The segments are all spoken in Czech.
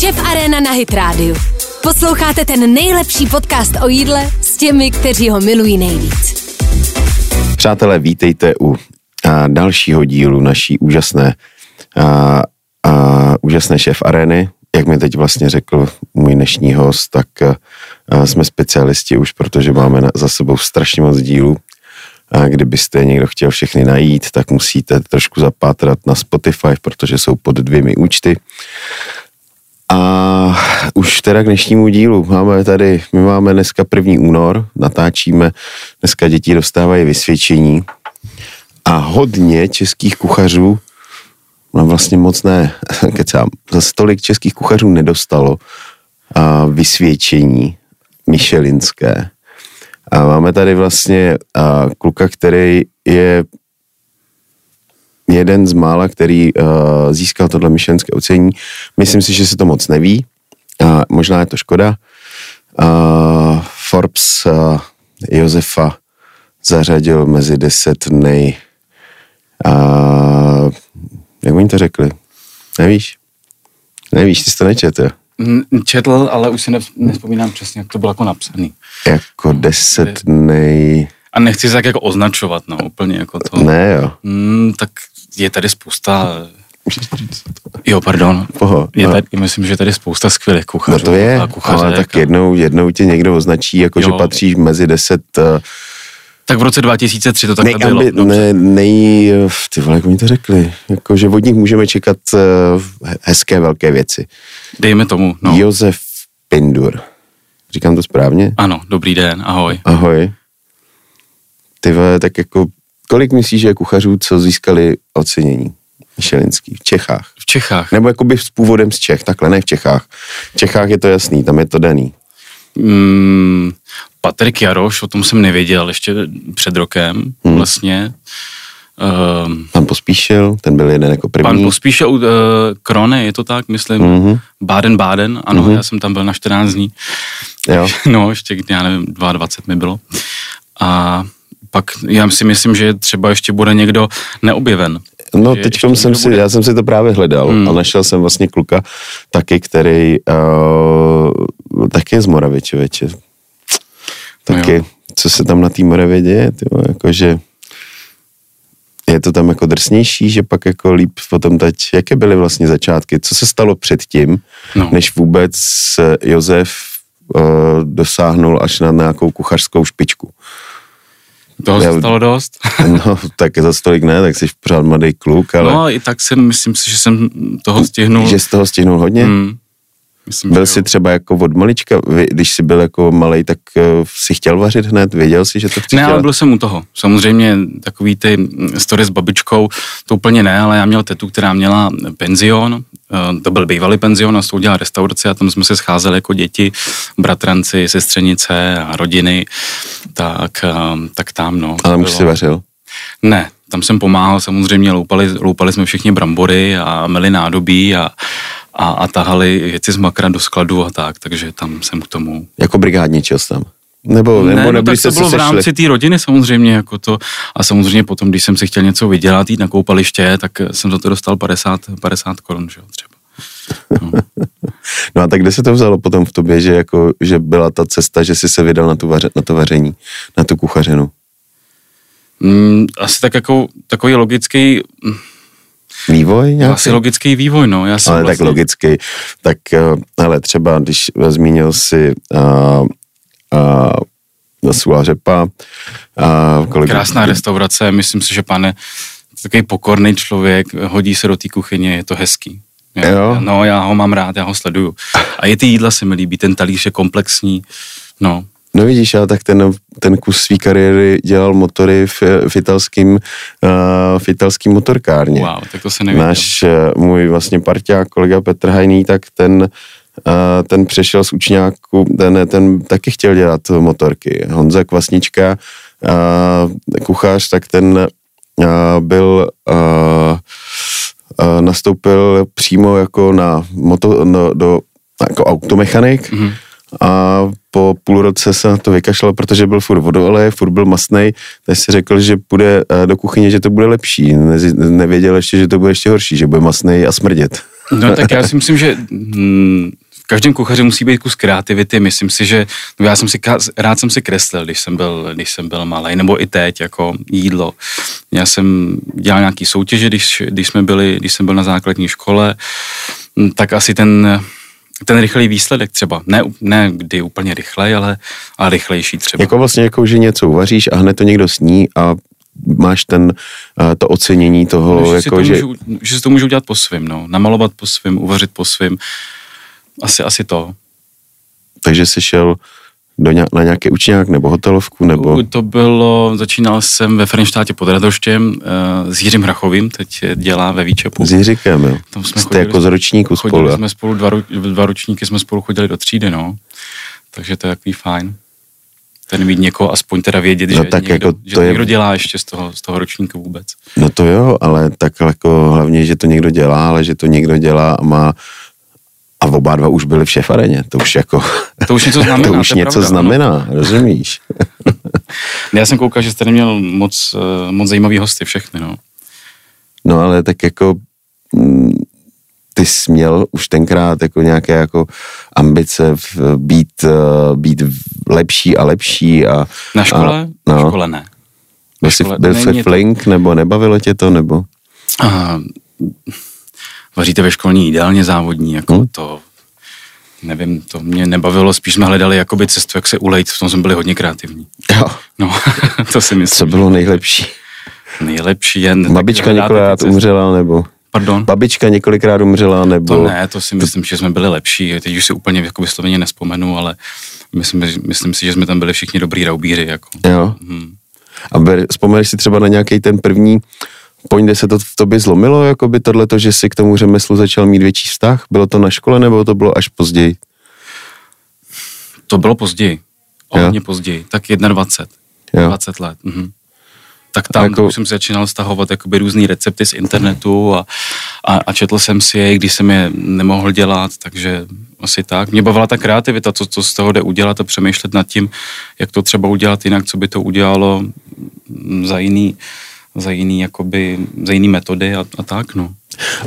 Šef Arena na Hit Radio. Posloucháte ten nejlepší podcast o jídle s těmi, kteří ho milují nejvíc. Přátelé, vítejte u a, dalšího dílu naší úžasné, a, a, úžasné šéf arény. Jak mi teď vlastně řekl můj dnešní host, tak a, jsme specialisti už, protože máme na, za sebou strašně moc dílů. A kdybyste někdo chtěl všechny najít, tak musíte trošku zapátrat na Spotify, protože jsou pod dvěmi účty. A už teda k dnešnímu dílu máme tady, my máme dneska první únor, natáčíme, dneska děti dostávají vysvědčení a hodně českých kuchařů, no vlastně moc ne, kecám, za stolik českých kuchařů nedostalo a vysvědčení Michelinské. A máme tady vlastně a, kluka, který je jeden z mála, který uh, získal tohle myšlenské ocenění. Myslím si, že se to moc neví. Uh, možná je to škoda. Uh, Forbes uh, Josefa zařadil mezi deset nej... Uh, jak oni to řekli? Nevíš? Nevíš, ty jsi to nečetl. Četl, ale už si nespomínám přesně, jak to bylo jako napsaný. Jako deset nej... A nechci se tak jako označovat, no, úplně jako to. Ne, jo. Mm, tak je tady spousta... Jo, pardon. Poho, je no. tady, myslím, že je tady spousta skvělých kuchařů. No to je, a kuchařek ale tak a- jednou, jednou tě někdo označí, jako že Jo. patříš mezi deset uh, Tak v roce 2003 to takhle bylo. dobře. ne, nej, ty vole, jak mi to řekli, jako, že od nich můžeme čekat uh, hezké velké věci. Dejme tomu, no. Josef Pindur. Říkám to správně? Ano, dobrý den, ahoj. Ahoj. Ty vole, tak jako, kolik myslíš, že je kuchařů, co získali ocenění Michelinský v Čechách? V Čechách. Nebo jakoby s původem z Čech, takhle, ne v Čechách. V Čechách je to jasný, tam je to daný. Mm, Patrik Jaroš, o tom jsem nevěděl ještě před rokem Hmm. vlastně. Um, Pan Pospíšil, ten byl jeden jako první. pan Pospíšil uh, Krone, je to tak, myslím. Mhm. Baden-Baden, ano, Mhm. já jsem tam byl na 14 dní. Jo. No, ještě, já nevím, 22 mi bylo. A pak já si myslím, že třeba ještě bude někdo neobjeven. No teď jsem si, bude. já jsem si to právě hledal Hmm. a našel jsem vlastně kluka taky, který uh, taky je z Moravy, člověče. Taky, Jo. co se tam na té Moravě děje, ty vole, jakože je to tam jako drsnější, že pak jako líp potom teď, jaké byly vlastně začátky, co se stalo předtím, No. než vůbec Josef uh, dosáhnul až na nějakou kuchařskou špičku. Toho Já- se stalo dost. No, tak za stolik ne, tak jsi pořád mladý kluk, ale No i tak jsem, myslím si, že jsem toho stihnul. že z toho stihnul hodně. Hmm, myslím, Byl jsi třeba jako od malička, když jsi byl jako malý, tak uh, si chtěl vařit hned, věděl jsi, že to chceš Ne, ale byl jsem u toho. Samozřejmě takový ty story s babičkou, to úplně ne, ale já měl tetu, která měla penzion, eh, to byl bývalý penzion a udělala restauraci a tam jsme se scházeli jako děti, bratranci, sestřenice a rodiny, tak, eh, tak tam, no. Ale to už si vařil. Ne, tam jsem pomáhal, samozřejmě loupali, loupali jsme všichni brambory a meli nádobí a, a, a tahali věci z makra do skladu a tak, takže tam jsem k tomu Jako brigádničil jsi tam. Nebo, ne, nebo no, tak to bylo v rámci té rodiny samozřejmě jako to a samozřejmě potom, když jsem si chtěl něco vydělat, jít na koupaliště, tak jsem za to dostal 50, 50 korun, že jo, třeba. No. No a tak kde se to vzalo potom v tobě, že, jako, že byla ta cesta, že jsi se vydal na, tu vaře, na to vaření, na tu kuchařinu? Mm, asi tak jako takový logický, Vývoj nějaký? asi logický vývoj, no. Já jsem ale vlastně, tak logicky. Tak ale třeba, když zmínil si uh, uh, Sula Řepa, uh, kolik, Krásná restaurace, myslím si, že pane, takový pokorný člověk, hodí se do té kuchyně, je to hezký. Já, Jo? No, já ho mám rád, já ho sleduju. A i ty jídla se mi líbí, ten talíř je komplexní, no. No vidíš, ale tak ten, ten kus své kariéry dělal motory v, v, italským, uh, v italským motorkárně. Wow, tak to se nevěděl. Náš uh, můj vlastně parťák, kolega Petr Hajný, tak ten, uh, ten přešel z učňáku, ten, ten taky chtěl dělat motorky. Honza Kvasnička, uh, kuchař, tak ten uh, byl uh, uh, nastoupil přímo jako na moto, no, do, jako automechanik Mhm. a po půl roce se na to vykašlal, protože byl furt vodoolej, furt byl masnej, tak si řekl, že půjde do kuchyně, že to bude lepší. Ne, nevěděl ještě, že to bude ještě horší, že bude masnej a smrdět. No tak já si myslím, že v každém kuchaři musí být kus kreativity. Myslím si, že no já jsem si, rád jsem si kreslil, když jsem byl, když jsem byl malý, nebo i teď jako jídlo. Já jsem dělal nějaký soutěže, když, když, jsme byli, když jsem byl na základní škole, hm, tak asi ten ten rychlý výsledek třeba. Ne, ne kdy úplně rychlej, ale, ale rychlejší třeba. Jako vlastně jako, že něco uvaříš a hned to někdo sní a máš ten, to ocenění toho, no, že, jako, si že... Můžu, že si to můžu udělat po svým, no. Namalovat po svým, uvařit po svým. Asi, asi to. Takže jsi šel do ně, na nějaký učňák nebo hotelovku? Nebo... To bylo, začínal jsem ve Frenštátě pod Radoštěm uh, s Jiřím Hrachovým, teď dělá ve Výčepu. S Jiříkem, jo. Tam jsme Jste chodili, jako z ročníku spolu. jsme spolu, dva, dva ročníky jsme spolu chodili do třídy, no. Takže to je takový fajn. Ten mít někoho aspoň teda vědět, no, že, tak někdo, jako že to je... někdo dělá ještě z toho, z toho ročníku vůbec. No to jo, ale tak jako hlavně, že to někdo dělá, ale že to někdo dělá a má a oba dva už byli v šefareně, to už jako... To už něco znamená. to už to něco pravda, znamená, no. rozumíš? Já jsem koukal, že jste neměl moc, eh, moc zajímavý hosty všechny, no. No ale tak jako mm, ty jsi měl už tenkrát jako nějaké jako ambice v, být, eh, být lepší a lepší a... Na škole? A, no. Na škole ne. Byl jsi, byl jsi flink, to... nebo nebavilo tě to, nebo? Uh, vaříte ve školní jídelně závodní, jako hmm. to, nevím, to mě nebavilo, spíš jsme hledali jakoby cestu, jak se ulejt, v tom jsme byli hodně kreativní. Jo. No, to si myslím. Co bylo nejlepší? Nejlepší jen... Babička několikrát umřela, nebo? Pardon? Babička několikrát umřela, nebo... To ne, to si myslím, že jsme byli lepší. Teď už si úplně jako vysloveně nespomenu, ale myslím, myslím si, že jsme tam byli všichni dobrý raubíři. Jako. Jo. Hmm. A ber, vzpomeneš si třeba na nějaký ten první kde se to v tobě zlomilo, jako by tohleto, že si k tomu řemeslu začal mít větší vztah? Bylo to na škole, nebo to bylo až později? To bylo později. Hodně později. Tak 21. Jo. 20 let. Mhm tak tam jako... už jsem si začínal stahovat jakoby různé recepty z internetu a, a, a četl jsem si je, když jsem je nemohl dělat, takže asi tak. Mě bavila ta kreativita, co, co z toho jde udělat a přemýšlet nad tím, jak to třeba udělat jinak, co by to udělalo za jiný, za jiný, jakoby, za jiný metody a, a tak, no.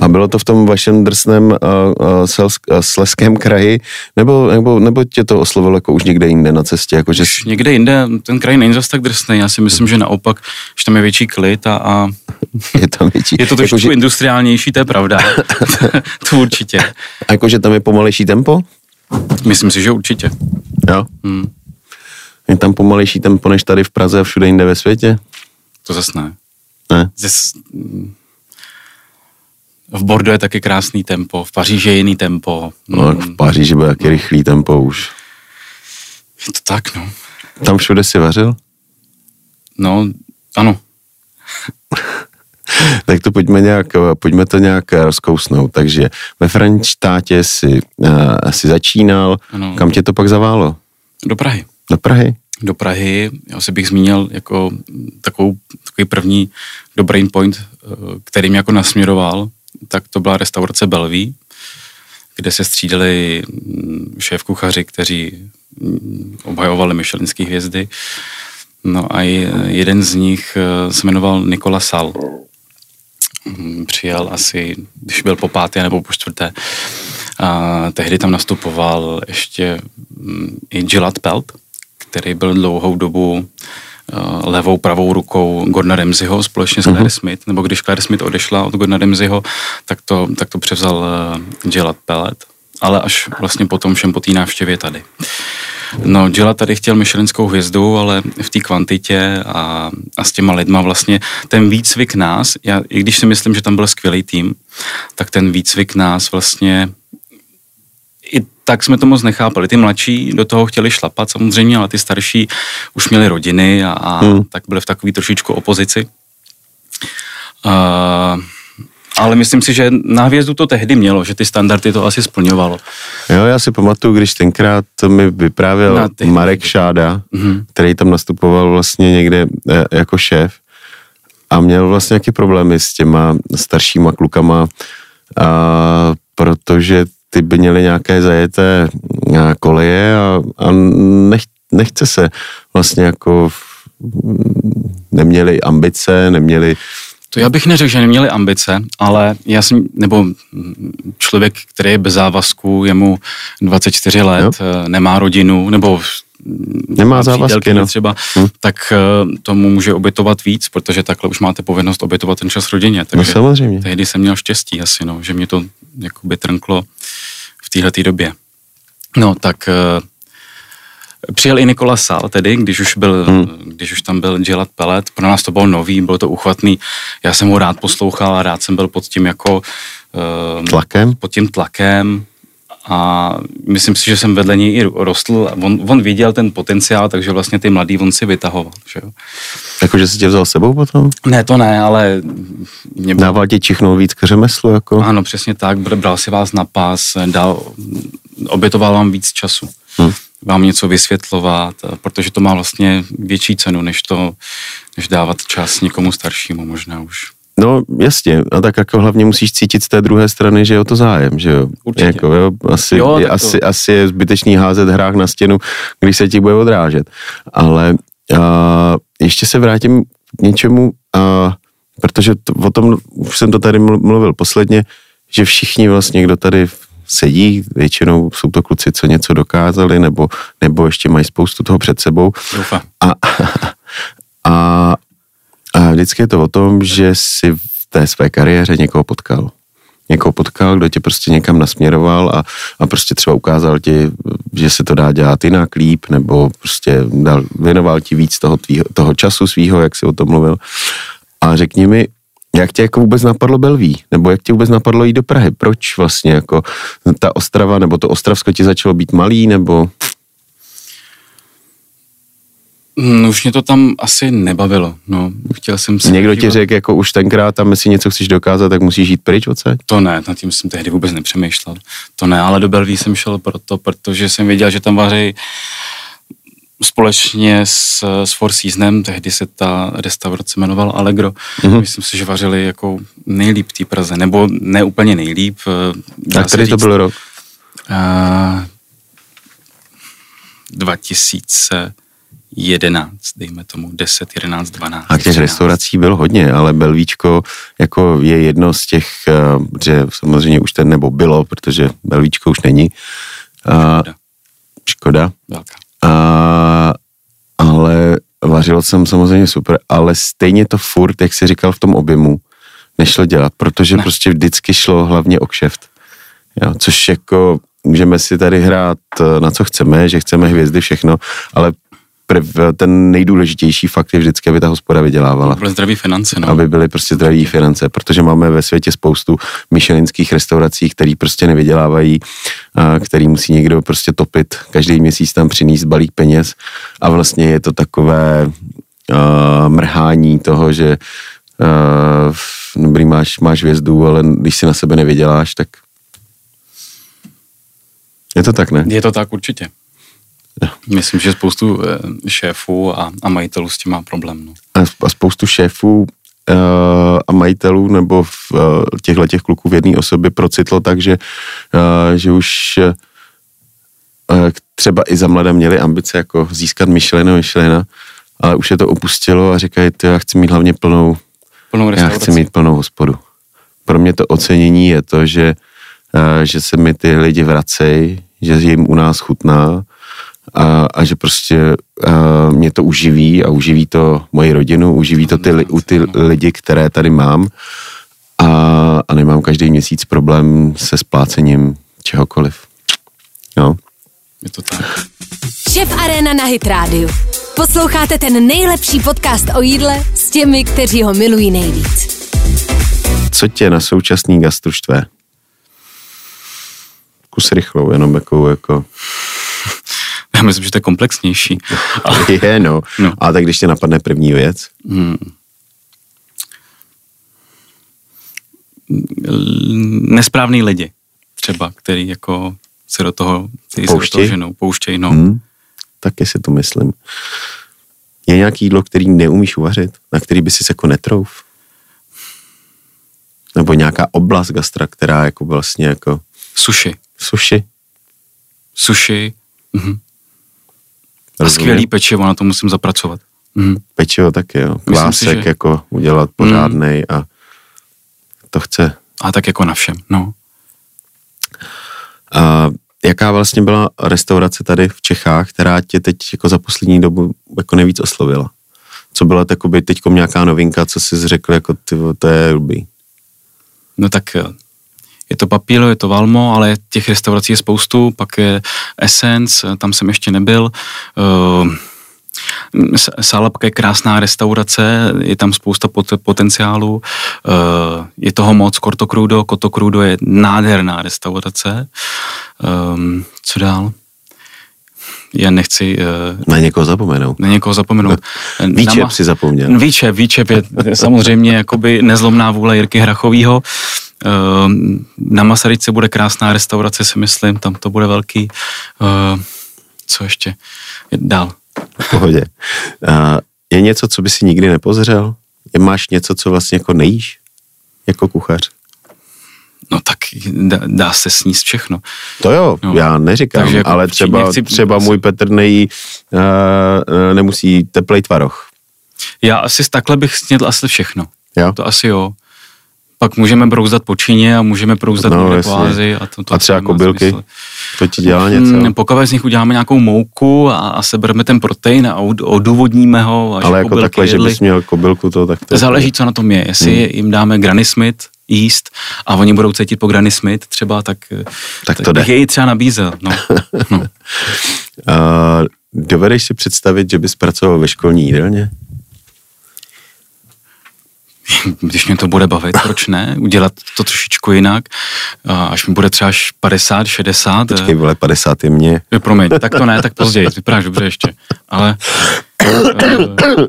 A bylo to v tom vašem drsném uh, uh, selsk, uh, sleském kraji, nebo, nebo, nebo tě to oslovilo jako už někde jinde na cestě? Jako že... Už někde jinde, ten kraj není zase tak drsný, já si myslím, že naopak, že tam je větší klid a, a je, tam větší. je to trošku jako, že... industriálnější, to je pravda, to určitě. A jakože tam je pomalejší tempo? Myslím si, že určitě. Jo? Hmm. Je tam pomalejší tempo než tady v Praze a všude jinde ve světě? To zase ne. Ne? Zas, v Bordeaux je taky krásný tempo, v Paříži je jiný tempo. No, v Paříži byl taky rychlý tempo už. Je to tak, no. Tam všude si vařil? No, ano. tak to pojďme, nějak, pojďme to nějak rozkousnout. Takže ve Frančtátě si, uh, si začínal. Ano. Kam tě to pak zaválo? Do Prahy. Do Prahy? Do Prahy. Já si bych zmínil jako takovou, takový první do Brain Point, eh, který mě jako nasměroval tak to byla restaurace Belví, kde se střídali mm, šéf kuchaři, kteří mm, obhajovali myšelinské hvězdy. No a jeden z nich eh, se jmenoval Nikola Sal. Mm, přijel asi, když byl po páté nebo po čtvrté. A tehdy tam nastupoval ještě i Gilad Pelt, který byl dlouhou dobu Eh, levou, pravou rukou Gordona Ramseyho společně s Claire uh-huh. Smith, nebo když Claire Smith odešla od Gordona Ramseyho, tak to, tak to převzal uh, Gillard Pellet, ale až vlastně potom všem po té návštěvě tady. No, Gillard tady chtěl Michelinskou hvězdu, ale v té kvantitě a, a s těma lidma vlastně ten výcvik nás, já, i když si myslím, že tam byl skvělý tým, tak ten výcvik nás vlastně tak jsme to moc nechápali. Ty mladší do toho chtěli šlapat samozřejmě, ale ty starší už měli rodiny a, a hmm. tak byly v takový trošičku opozici. Uh, ale myslím si, že na hvězdu to tehdy mělo, že ty standardy to asi splňovalo. Jo, já si pamatuju, když tenkrát to mi vyprávěl Marek Šáda, mm-hmm. který tam nastupoval vlastně někde e, jako šéf a měl vlastně nějaké problémy s těma staršíma klukama, a, protože ty by měly nějaké zajeté koleje a, a nech, nechce se vlastně jako neměli ambice, neměli To já bych neřekl, že neměli ambice, ale já jsem, nebo člověk, který je bez závazku, je mu 24 let, jo. Eh, nemá rodinu, nebo Nemá závazky, no. třeba, hm. tak eh, tomu může obětovat víc, protože takhle už máte povinnost obětovat ten čas rodině. No, takže no samozřejmě. Tehdy jsem měl štěstí asi, no, že mě to jakoby trnklo v téhle době. No, tak eh, Přijel i Nikola Sal tedy, když už, byl, hmm. když už tam byl Gillard Pellet. Pro nás to bylo nový, bylo to uchvatný. Já jsem ho rád poslouchal a rád jsem byl pod tím jako... Uh, tlakem? Pod tím tlakem a myslím si, že jsem vedle něj i rostl. On, on viděl ten potenciál, takže vlastně ty mladý on si vytahoval. Že jo. Jakože jsi tě vzal sebou potom? Ne, to ne, ale... Mě... Dával ti čichnout víc k řemeslu? Jako? Ano, přesně tak. Bral si vás na pás, dal, obětoval vám víc času. Hmm vám něco vysvětlovat, protože to má vlastně větší cenu, než to, než dávat čas někomu staršímu možná už. No jasně, a tak jako hlavně musíš cítit z té druhé strany, že je o to zájem, že jo. Určitě. Jako, jo asi, jo, je, asi, to... asi je zbytečný házet hrách na stěnu, když se ti bude odrážet. Ale uh, ještě se vrátím k něčemu, uh, protože to, o tom už jsem to tady mluvil posledně, že všichni vlastně, kdo tady sedí, většinou jsou to kluci, co něco dokázali, nebo, nebo ještě mají spoustu toho před sebou. A, a, a vždycky je to o tom, že si v té své kariéře někoho potkal. Někoho potkal, kdo tě prostě někam nasměroval a, a prostě třeba ukázal ti, že se to dá dělat jinak, líp, nebo prostě dal, věnoval ti víc toho, tvýho, toho času svýho, jak si o tom mluvil. A řekni mi, jak tě jako vůbec napadlo Belví? Nebo jak tě vůbec napadlo jít do Prahy? Proč vlastně jako ta Ostrava, nebo to Ostravsko ti začalo být malý, nebo... No, už mě to tam asi nebavilo. No, chtěl jsem se Někdo ti řekl, jako už tenkrát tam, jestli něco chceš dokázat, tak musíš jít pryč odsaď? To ne, nad tím jsem tehdy vůbec nepřemýšlel. To ne, ale do Belví jsem šel proto, protože jsem věděl, že tam vaří společně s, s Four Seasonem, tehdy se ta restaurace jmenovala Allegro. Mm-hmm. Myslím si, že vařili jako nejlíp té Praze, nebo ne úplně nejlíp. Eh, tak který to byl rok? Uh, 2011, dejme tomu 10, 11, 12. A těch 13. restaurací bylo hodně, ale Belvíčko jako je jedno z těch, eh, že samozřejmě už ten nebo bylo, protože Belvíčko už není. Škoda. Škoda. Velká. A, ale vařil jsem samozřejmě super, ale stejně to furt, jak jsi říkal v tom objemu, nešlo dělat, protože ne. prostě vždycky šlo hlavně o kšeft. Jo, což jako můžeme si tady hrát eh, na co chceme, že chceme hvězdy, všechno, ale prv, ten nejdůležitější fakt je vždycky, aby ta hospoda vydělávala. Aby zdraví finance, no. Aby byly prostě zdraví finance, protože máme ve světě spoustu myšelinských restaurací, které prostě nevydělávají, a který musí někdo prostě topit, každý měsíc tam přinést balík peněz a vlastně je to takové uh, mrhání toho, že uh, dobrý, máš, máš vězdu, ale když si na sebe nevyděláš, tak je to tak, ne? Je to tak určitě. Myslím, že spoustu eh, šéfů a, a majitelů s tím má problém. No. A spoustu šéfů uh, a majitelů nebo v, uh, těchto těch kluků v jedné osobě procitlo tak, že, že už třeba i za mladé měli ambice jako získat myšleno, myšlena, ale už je to opustilo a říkají, já chci mít hlavně plnou, plnou já chci mít plnou hospodu. Pro mě to ocenění je to, že, že se mi ty lidi vracejí, že jim u nás chutná, a, a že prostě a mě to uživí a uživí to moji rodinu, uživí to ty, u ty lidi, které tady mám a, a nemám každý měsíc problém se splácením čehokoliv. No. Je to tak. Šef Arena na Hit Radio. Posloucháte ten nejlepší podcast o jídle s těmi, kteří ho milují nejvíc. Co tě na současný gastru štve? Kus rychlou, jenom jako, jako já myslím, že to je komplexnější. je, no. no. A tak když tě napadne první věc? Hmm. Nesprávný lidi třeba, který jako se do toho, který se do toho ženou, pouštějí, no. Hmm. Taky si to myslím. Je nějaký jídlo, který neumíš uvařit, na který by si se jako netrouf? Nebo nějaká oblast gastra, která jako vlastně jako... Sushi. Sushi? Sushi. Mhm. A skvělý pečivo, na to musím zapracovat. Mhm. Pečivo taky, jo. Myslím si, Klásek že- jako udělat pořádnej a to chce. A tak jako na všem, no. A jaká vlastně byla restaurace tady v Čechách, která tě teď jako za poslední dobu jako nejvíc oslovila? Co byla takoby teď nějaká novinka, co jsi řekl, jako ty, to je dobrý. No tak eh, je to Papílo, je to Valmo, ale těch restaurací je spoustu, pak je Essence, tam jsem ještě nebyl. Eh, S- Salapka je krásná restaurace, je tam spousta pot- potenciálu, eh, je toho moc, Corto Crudo, Coto Crudo je nádherná restaurace. Ehm, Co dál? Já nechci eh, Na někoho zapomenout. na někoho zapomenout. Výčep Nama- si zapomněl. Výčep, výčep je samozřejmě jakoby nezlomná vůle Jirky Hrachovýho. Ehm, Na Masaryce bude krásná restaurace, si myslím, tam to bude velký. Ehm, Co ještě? Dál. V pohodě. A je něco, co by si nikdy nepozřel? Je, máš něco, co vlastně jako nejíš? Jako kuchař? No tak dá, dá se sníst všechno. To jo, No. já neříkám, Takže jako ale třeba, nechci- třeba můj Petr nejí, uh, nemusí teplej tvaroh. Já asi takhle bych snědl asi všechno. Jo? To asi jo. Pak můžeme brouzdat po Číně a můžeme brouzdat No, po. Ázii. A, to, to A třeba kobylky? smysl. To ti dělá něco? Hmm, Pokud z nich uděláme nějakou mouku a, a sebereme ten protein a od- odůvodníme ho, až ale jako takhle, že jedly. bys měl kobylku, to tak to... Záleží, co na tom je. Jestli Hmm. jim dáme Granny Smith jíst a oni budou cítit po Granny Smith třeba, tak, Tak to bych jde. jej třeba nabízel. No. No. Uh, dovedeš si představit, že bys pracoval ve školní jídelně? Když mě to bude bavit, proč ne? Udělat to trošičku jinak. A Až mi bude třeba až 50, 60. Počkej, vole, 50 je mě. eh, Promiň, tak to ne, tak později, vypadáš dobře ještě. Ale eh,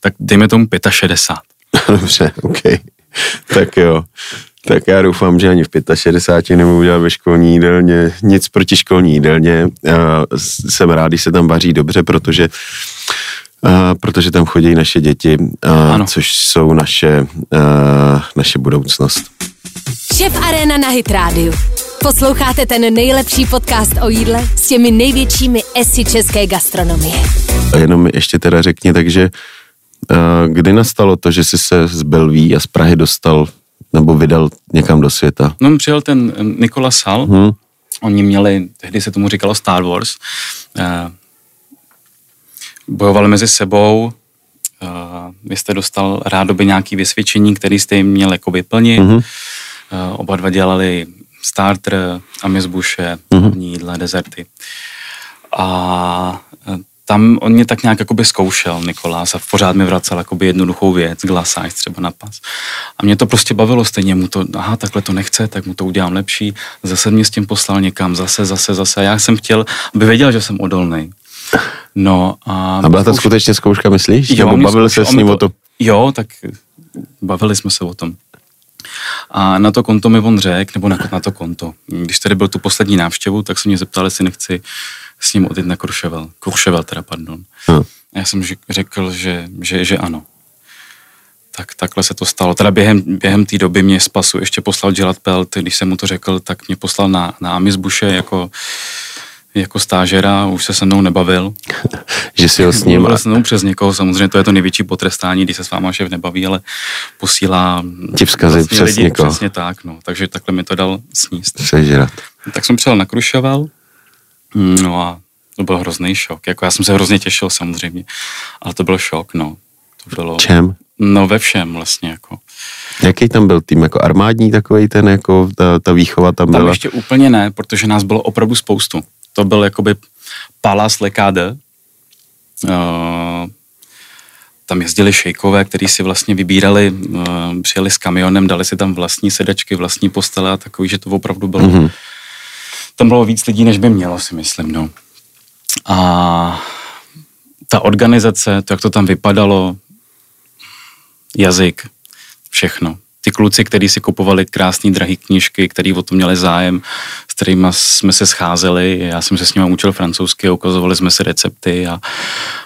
tak dejme tomu 65. Dobře, OK. Tak jo. Tak já doufám, že ani v 65 nebudu udělat ve školní jídelně. Nic proti školní jídelně. Já jsem rád, když se tam vaří dobře, protože a protože tam chodí naše děti, a, Ano. což jsou naše, a, naše budoucnost. Šef Arena na Hit Radio. Posloucháte ten nejlepší podcast o jídle s těmi největšími esy české gastronomie. A jenom mi ještě teda řekni, takže a, kdy nastalo to, že jsi se z Belví a z Prahy dostal nebo vydal někam do světa? No, přijel ten eh, Nikola Sal, Hm? Oni měli, tehdy se tomu říkalo Star Wars, eh, bojovali mezi sebou, vy jste dostal rádoby nějaký vysvědčení, který jste jim měl jako vyplnit. Mhm. Eh, oba dva dělali starter, amizbuše, hlavní jídla, dezerty. A eh, tam on mě tak nějak jakoby zkoušel, Nikolás, a pořád mi vracel jakoby jednoduchou věc, glasáž třeba na pas. A mě to prostě bavilo stejně, mu to, aha, takhle to nechce, tak mu to udělám lepší. Zase mě s tím poslal někam, zase, zase, zase. Já jsem chtěl, aby věděl, že jsem odolný. No a... A byla to skutečně zkouška, myslíš? Jo, Nebo mě bavil se s ním o to? Jo, tak bavili jsme se o tom. A na to konto mi on řekl, nebo na, na to konto. Když tady byl tu poslední návštěvu, tak se mě zeptal, jestli nechci s ním odjet na Kruševel. Kruševel teda, pardon. Hm. A já jsem řek- řekl, že, že, že ano. Tak takhle se to stalo. Teda během, během té doby mě z pasu ještě poslal Gerard Pelt, když jsem mu to řekl, tak mě poslal na, na Amizbuše jako, jako stážera, už se se mnou nebavil. Že si ho s ním... Mluvil se mnou přes někoho, samozřejmě to je to největší potrestání, když se s váma šéf nebaví, ale posílá Ti vzkazy přes lidi, někoho. Přesně tak, no. Takže takhle mi to dal sníst. Přežrat. Tak jsem přijel na Krušoval, no a to byl hrozný šok. Jako já jsem se hrozně těšil samozřejmě, ale to byl šok, no. To bylo, Čem? no ve všem vlastně, jako. Jaký tam byl tým? Jako armádní takový ten, jako ta, ta výchova tam Tam byla? ještě úplně ne, protože nás bylo opravdu spoustu. To byl jakoby Palas Lekáde. Uh, tam jezdili šejkové, kteří si vlastně vybírali, uh, přijeli s kamionem, dali si tam vlastní sedačky, vlastní postele a takový, že to opravdu bylo. Mhm. Mm-hmm. Tam bylo víc lidí, než by mělo, si myslím, no. A ta organizace, to, jak to tam vypadalo, jazyk, všechno. Ty kluci, kteří si kupovali krásné drahé knížky, který o tom měli zájem, kterými jsme se scházeli, já jsem se s nimi učil francouzsky, ukazovali jsme si recepty a,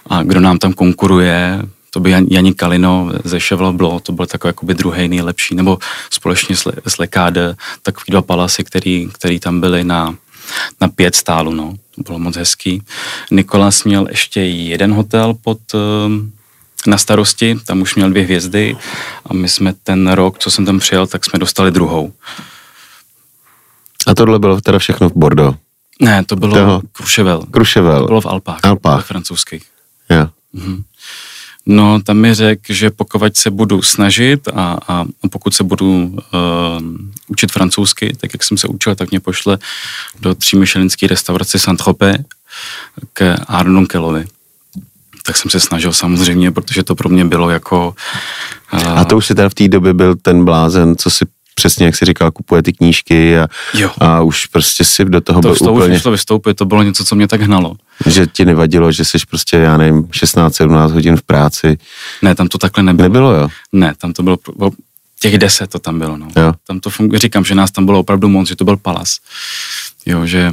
a kdo nám tam konkuruje, to by Jan- Janik Kalino ze Chevrolet to byl takový jakoby druhý nejlepší, nebo společně s, s Lekáde, takový dva palasy, který, který tam byli na, na pět stálu, no. to bylo moc hezký. Nikolas měl ještě jeden hotel pod eh, na starosti, tam už měl dvě hvězdy a my jsme ten rok, co jsem tam přijel, tak jsme dostali druhou. A tohle bylo teda všechno v Bordeaux? Ne, to bylo Toho. Kruševel. Kruševel. To bylo v Alpách. Alpách. Ve francouzských. Jo. No, tam mi řekl, že pokud se budu snažit a, a pokud se budu uh, učit francouzsky, tak jak jsem se učil, tak mě pošle do třímyšelinské restaurace Saint-Tropez k Arnonkelovi. Tak jsem se snažil samozřejmě, protože to pro mě bylo jako... Uh, A to už si teda v té době byl ten blázen, co si přesně, jak si říkal, kupuje ty knížky a, Jo. a už prostě si do toho to byl z toho už úplně, nešlo vystoupit, to bylo něco, co mě tak hnalo. že ti nevadilo, že jsi prostě, já nevím, 16-17 hodin v práci. Ne, tam to takhle nebylo. Nebylo, jo? Ne, tam to bylo, těch deset to tam bylo, no. Jo. Tam to funguje, říkám, že nás tam bylo opravdu moc, že to byl palas. Jo, že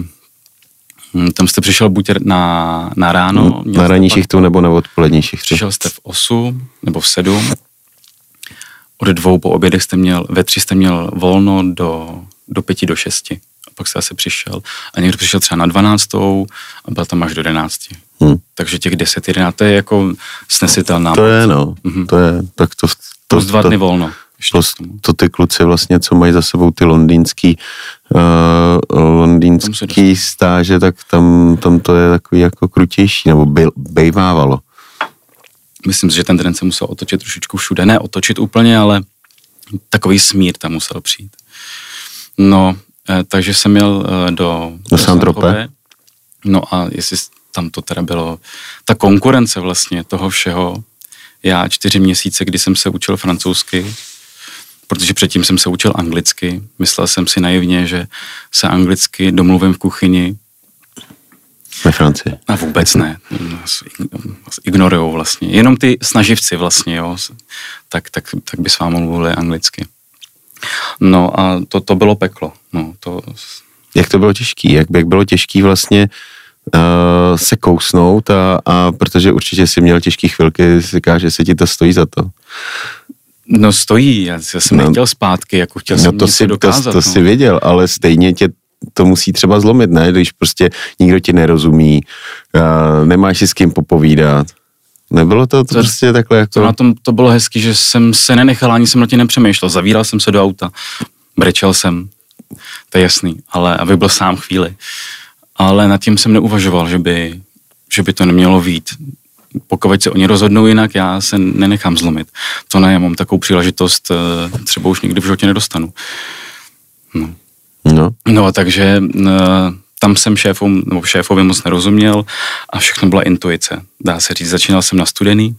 hm, tam jste přišel buď na, na ráno. No, na ranní šichtu nebo na odpolední šichtu. Přišel jste v 8 nebo v 7. Od dvou po obědech jste měl, ve tři jste měl volno do, do pěti, do šesti. A pak jste asi přišel. A někdo přišel třeba na 12. a byl tam až do 11. Hm. Takže těch 10, 11, to je jako snesitelná. To je, no. Mhm. To je, tak to... to Plus dva to, dny volno. Plus to ty kluci vlastně, co mají za sebou ty londýnský, uh, se londýnský stáže, tak tam, tam to je takový jako krutější, nebo byl, bejvávalo. Myslím si, že ten den se musel otočit trošičku všude. Ne otočit úplně, ale takový smír tam musel přijít. No, eh, takže jsem měl eh, do... Do. Saint-Tropez. No a jestli tam to teda bylo... Ta konkurence vlastně toho všeho, já čtyři měsíce, kdy jsem se učil francouzsky, protože předtím jsem se učil anglicky. Myslel jsem si naivně, že se anglicky domluvím v kuchyni, Ve Francii. a vůbec ne. Nás ignorujou vlastně. Jenom ty snaživci vlastně, jo, tak, tak, tak by s vámi mluvili anglicky. No a to, to bylo peklo. No, to, Jak to bylo těžký? Jak, jak bylo těžký vlastně uh, se kousnout a, a protože určitě si měl těžký chvilky, říká, že se ti to stojí za to. no stojí, já, já jsem No. nechtěl zpátky, jako chtěl No jsem to si, to, dokázat. to no. si věděl, ale stejně tě to musí třeba zlomit, ne? Když prostě nikdo ti nerozumí, nemáš si s kým popovídat. Nebylo to, to To- prostě takhle jako... To na tom to bylo hezký, že jsem se nenechal, ani jsem na tím nepřemýšlel. Zavíral jsem se do auta, brečel jsem, to je jasný, ale aby byl sám chvíli. Ale nad tím jsem neuvažoval, že by, že by to nemělo vít. Pokud se oni rozhodnou jinak, já se nenechám zlomit. To ne, já mám takovou příležitost, eh, třeba už nikdy v životě nedostanu. No. No, No, takže tam jsem šéfům, nebo šéfovi moc nerozuměl a všechno byla intuice. Dá se říct, začínal jsem na studený.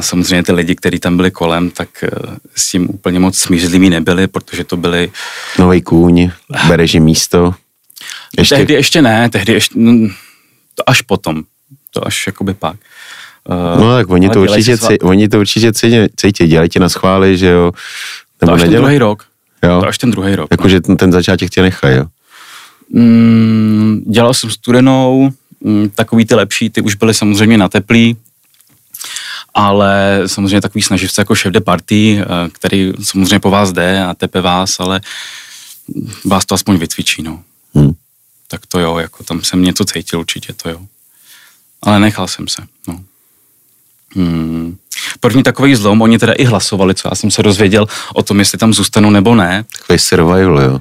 Samozřejmě ty lidi, kteří tam byli kolem, tak eh, s tím úplně moc smířliví nebyli, protože to byli... nový kůň, bereš místo. Ještě, Tehdy ještě ne, tehdy ještě... No, to až potom. To až jakoby pak. Eh, no tak oni to, určitě, svá- oni to určitě cítí, dělají ti na schvály, že jo? To Nebo až ten druhý rok. Jo? To až ten druhý rok. no. Jakože ten, ten začátek tě nechají, jo? Mm, dělal jsem studenou, mm, takový ty lepší, ty už byly samozřejmě na teplý, ale samozřejmě takový snaživce jako šéf de party, eh, který samozřejmě po vás jde a tepe vás, ale vás to aspoň vycvičí, no. Hm. Tak to jo, jako tam jsem něco cítil určitě, to jo. Ale nechal jsem se, no. Hmm. První takový zlom, oni teda i hlasovali, co já jsem se dozvěděl o tom, jestli tam zůstanu nebo ne. Takový survival, jo?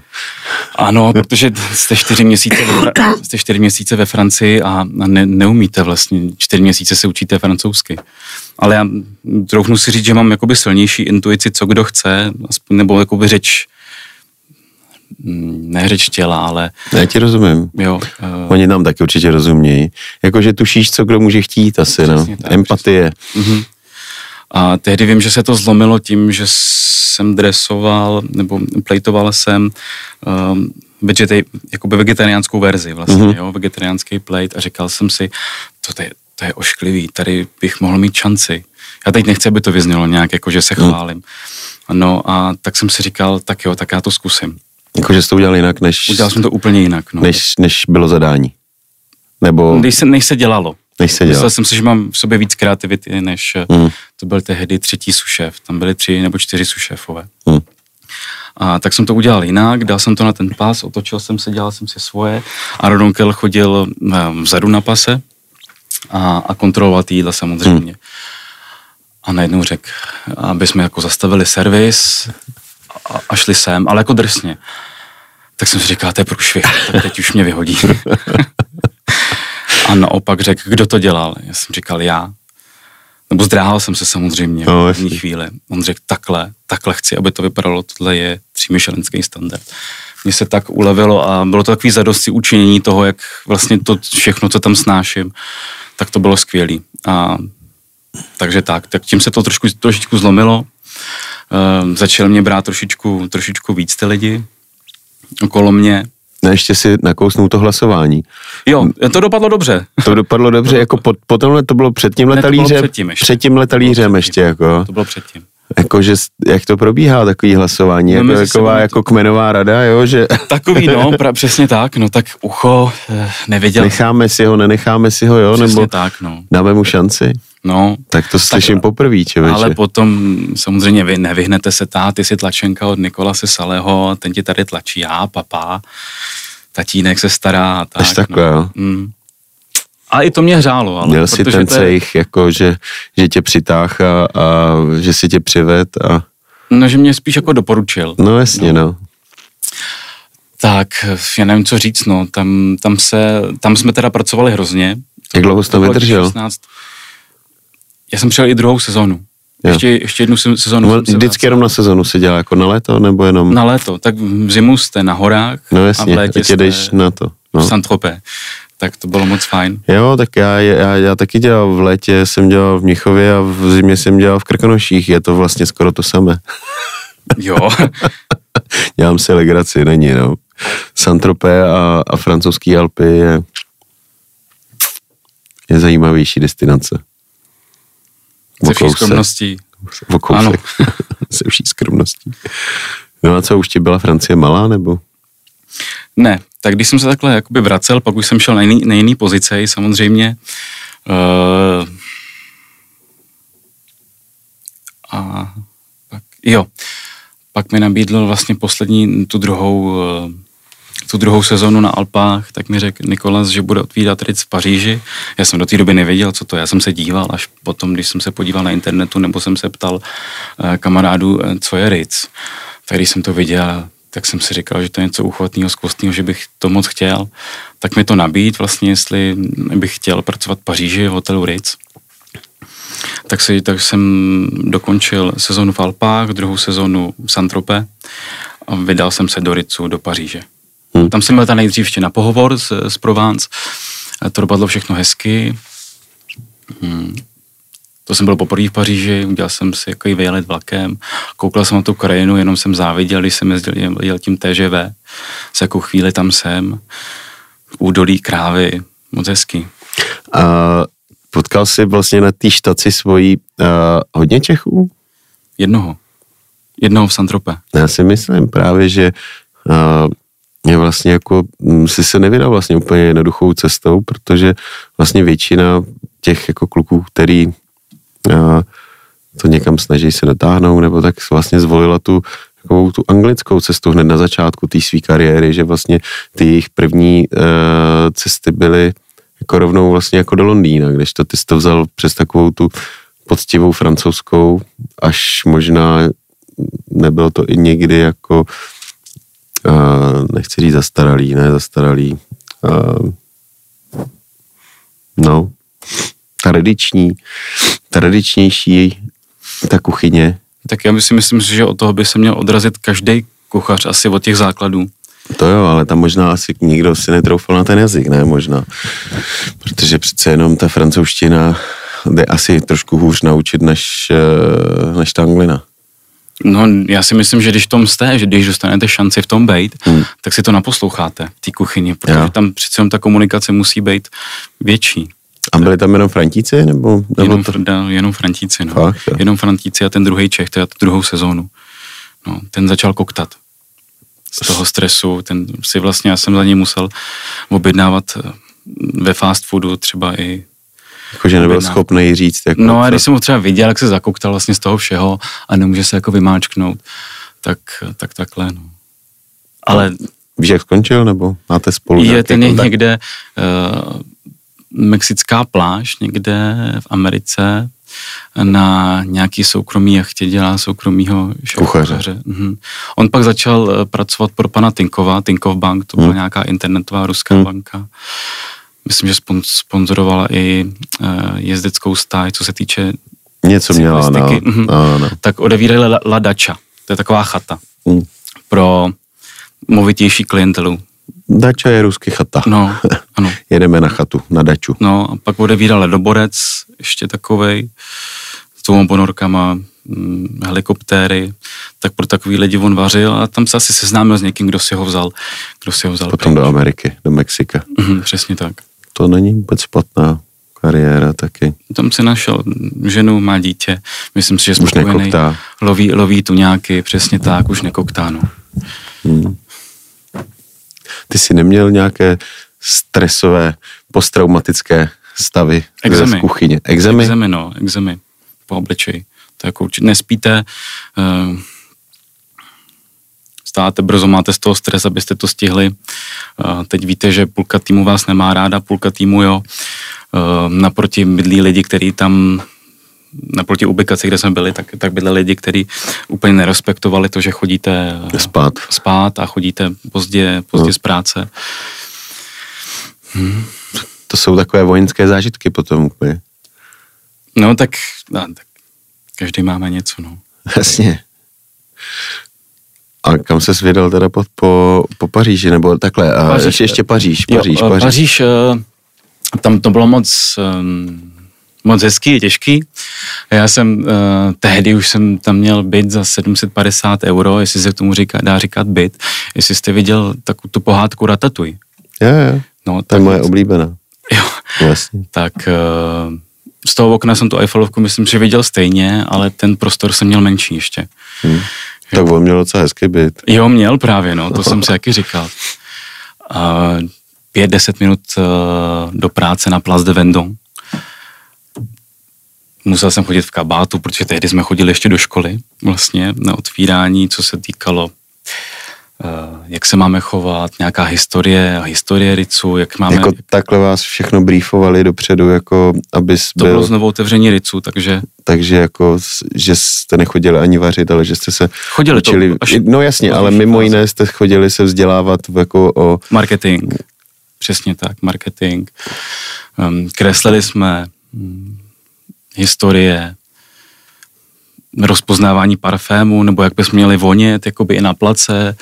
Ano, protože jste čtyři měsíce ve, Fra- jste čtyři měsíce ve Francii a ne, neumíte vlastně, čtyři měsíce se učíte francouzsky. Ale já troufnu si říct, že mám jakoby silnější intuici, co kdo chce, aspoň, nebo jakoby řeč, mm, ne řeč těla, ale Já ti rozumím. jo. Uh, Oni nám taky určitě rozumějí. Jakože tušíš, co kdo může chtít asi, no. Přesně tak, Empatie. Mhm. A tehdy vím, že se to zlomilo tím, že jsem dresoval, nebo plejtoval jsem um, vegetej, jakoby vegetariánskou verzi vlastně, mm-hmm. jo, vegetariánský plate a říkal jsem si, to, to, je, to je ošklivý, tady bych mohl mít šanci. Já teď nechci, aby to vyznělo nějak, jako že se Mhm. chválím. No a tak jsem si říkal, tak jo, tak já to zkusím. Jakože jsi to udělal jinak, než, Udělal jsem to úplně jinak. No. než, než bylo zadání. Nebo Než, se, než se dělalo. než se dělal. Myslel jsem si, že mám v sobě víc kreativity, než Hmm. to byl tehdy třetí sušéf. Tam byli tři nebo čtyři sušéfové. Hmm. A tak jsem to udělal jinak, dal jsem to na ten pas, otočil jsem se, dělal jsem si svoje a Rodonkel chodil eh, vzadu na pase a, a kontroloval ty jídla samozřejmě. Hmm. A najednou řekl, aby jsme jako zastavili servis a, a šli sem, ale jako drsně. Tak jsem si říkal, to je průšvih, tak teď už mě vyhodí. a naopak řekl, kdo to dělal? Já jsem říkal, já. Nebo zdráhal jsem se samozřejmě no, v první chvíli. On řekl, takhle, takhle chci, aby to vypadalo, tohle je třímyšelenský standard. Mně se tak ulevilo a bylo to takový zadosti učinění toho, jak vlastně to všechno, co tam snáším, tak to bylo skvělé. A takže tak, tak tím se to trošku, trošičku zlomilo. Uh, začal mě brát trošičku, trošičku víc ty lidi okolo mě. No ještě si nakousnul to hlasování. Jo, to dopadlo dobře. To dopadlo dobře, to jako po, potom to bylo před tím letalířem. Ne, předtím, ještě. před tím letalířem ještě, jako. To bylo předtím. Jako, že, jak to probíhá, takový hlasování, no, jako, taková jako kmenová rada, jo, že... Takový, no, pra, přesně tak, no tak ucho eh, nevěděl. Necháme si ho, nenecháme si ho, jo, přesně nebo tak, no. dáme mu šanci. No. Tak to slyším tak, poprvé, čeveče. Ale potom samozřejmě vy nevyhnete se tá, ty si tlačenka od Nikolase Saleho, ten ti tady tlačí já, papá, tatínek se stará a tak. Až takhle, no. Mm. A i to mě hřálo. Ale Měl si ten cejch, jako že, že tě přitáh a, a že si tě přived a... No, že mě spíš jako doporučil. No jasně, no. no. Tak, já nevím, co říct, no. Tam, tam, se, tam jsme teda pracovali hrozně. Jak dlouho jsi to vydržel? 16. Já jsem přijel i druhou sezónu. Ještě, ještě jednu sezónu. No, vždycky jenom na sezónu se dělá, jako na léto, nebo jenom? Na léto, tak v zimu jste na horách no, jasně, a v létě jste jdeš na to. No. v saint tak to bylo moc fajn. Jo, tak já, já, já taky dělal v létě, jsem dělal v Mnichově a v zimě jsem dělal v Krkonoších, je to vlastně skoro to samé. Jo. Dělám si legraci, není, no. saint a, a francouzský Alpy je, je zajímavější destinace. Se vší skromností. V ano. Se vší skromností. No a co, už ti byla Francie malá, nebo? Ne, tak když jsem se takhle jakoby vracel, pak už jsem šel na jiný, na jiný pozice, samozřejmě. Uh, a pak, jo, pak mi nabídl vlastně poslední, tu druhou, uh, tu druhou sezonu na Alpách, tak mi řekl Nikolas, že bude otvírat Ritz v Paříži. Já jsem do té doby nevěděl, co to je. Já jsem se díval až potom, když jsem se podíval na internetu, nebo jsem se ptal uh, kamarádu, co je Ritz. Tak když jsem to viděl, tak jsem si říkal, že to je něco uchvatného, skvostného, že bych to moc chtěl, tak mi to nabít vlastně, jestli bych chtěl pracovat v Paříži v hotelu Ritz. Tak, si, tak jsem dokončil sezonu v Alpách, druhou sezonu v Santrope a vydal jsem se do Ritzu, do Paříže. Hmm. Tam jsem byl ta nejdřív ještě na pohovor z, z Provence. To dopadlo všechno hezky. Hmm. To jsem byl poprvé v Paříži, udělal jsem si jako vyjelet vlakem, koukal jsem na tu krajinu, jenom jsem záviděl, když jsem jezdil, jel tím TŽV, za jakou chvíli tam jsem, v údolí krávy, moc hezký. A potkal jsi vlastně na té štaci svojí uh, hodně Čechů? Jednoho. Jednoho v Santrope. Já si myslím právě, že uh, je vlastně jako, hm, si se nevydal vlastně úplně jednoduchou cestou, protože vlastně většina těch jako kluků, který to někam snaží se dotáhnout, nebo tak vlastně zvolila tu takovou tu anglickou cestu hned na začátku té své kariéry, že vlastně ty jejich první uh, cesty byly jako rovnou vlastně jako do Londýna, když to ty jsi to vzal přes takovou tu poctivou francouzskou, až možná nebylo to i někdy jako nechci říct zastaralý, ne zastaralý, uh, no, tradiční, tradičnější ta kuchyně. Tak já si myslím, že od toho by se měl odrazit každý kuchař asi od těch základů. To jo, ale tam možná asi nikdo si netroufal na ten jazyk, ne možná. Protože přece jenom ta francouzština jde asi trošku hůř naučit než, eh, než ta anglina. No, já si myslím, že když tom jste, že když dostanete šanci v tom být, hmm. tak si to naposloucháte, té kuchyni, protože jo. tam přece jenom ta komunikace musí být větší. A byli tam jenom Frantíci? Nebo, nebo jenom, to... da, jenom Frantíci, no. Fakt, jo. jenom Frantíci a ten druhý Čech, to je druhou sezónu. No, ten začal koktat z toho stresu, ten si vlastně, já jsem za něj musel objednávat eh, ve fast foodu třeba i Jakože nebyl schopný říct. Jako no a když jsem ho třeba viděl, jak se zakoktal vlastně z toho všeho a nemůže se jako vymáčknout, tak, tak takhle, no. Ale Víš, jak skončil, nebo máte spolu je ten kontakt? někde uh, mexická pláž někde v Americe na nějaký soukromý jachtě dělá soukromýho kuchaře. Mhm. On pak začal eh, pracovat pro pana Tinkova, Tinkov Bank, to byla Hmm. nějaká internetová ruská Hmm. banka. Myslím, že spon- sponzorovala i uh, jezdeckou stáj, co se týče, Něco měla, no. mhm. Ano. tak odevírali La, La Dacha. To je taková chata Hm. pro movitější klientelu. Dača je rusky chata. No, ano. Jedeme na chatu, na daču. No a pak odevíral ledoborec, ještě takovej, s dvouma ponorkama, hm, helikoptéry, tak pro takový lidi on vařil a tam se asi seznámil s někým, kdo si ho vzal, kdo si ho vzal Potom pryč. do Ameriky, do Mexika. Mhm, přesně tak. To není vůbec špatná kariéra taky. Tam si našel ženu, má dítě, myslím si, že Už spokojený, nekoktá. loví, loví tu nějaký, přesně tak, už nekoktá, no. Hmm. Ty jsi neměl nějaké stresové, posttraumatické stavy Exemy. z kuchyně? Exemy? Exemy, no, exemy po obličeji. To jako určitě nespíte, uh, státe brzo, máte z toho stres, abyste to stihli. Uh, teď víte, že půlka týmu vás nemá ráda, půlka týmu jo. Uh, naproti bydlí lidi, kteří tam naproti ubikaci, kde jsme byli, tak, tak byli lidi, kteří úplně nerespektovali to, že chodíte eh, Spát. spát a chodíte pozdě, pozdě No. z práce. To jsou takové vojenské zážitky potom úplně. No tak, no, tak každý máme něco, no. Jasně. A kam se vydal teda po, po, po Paříži, nebo takhle, a Paříž. ještě, ještě Paříž, Jo, Paříž, eh, Paříž. Paříž, eh, tam to bylo moc, um, moc hezký, těžký. Já jsem, uh, tehdy už jsem tam měl byt za 750 euro, jestli se k tomu říká, dá říkat byt. Jestli jste viděl tak, tu pohádku Ratatuj. Jo, jo, No, to je moje oblíbená. jo, Jasně. tak z toho okna jsem tu Eiffelovku myslím, že viděl stejně, ale ten prostor jsem měl menší ještě. Hm. Tak on měl docela hezký byt. Jo, měl právě, no, to jsem si taky říkal. Uh, pět, deset minut uh, do práce na Place de Vendôme. Musel jsem chodit v kabátu, protože tehdy jsme chodili ještě do školy vlastně na otvírání, co se týkalo jak se máme chovat, nějaká historie, historie Ricu, jak máme... Jako takhle vás všechno briefovali dopředu, jako abys to bylo byl, znovu otevření Ricu, takže takže jako, že jste nechodili ani vařit, ale že jste se chodili to učili, až no jasně, ale mimo jiné jste chodili se vzdělávat jako o, Marketing, přesně tak, marketing. Kreslili jsme um, historie, rozpoznávání parfému, nebo jak bychom měli vonět, jakoby i na place,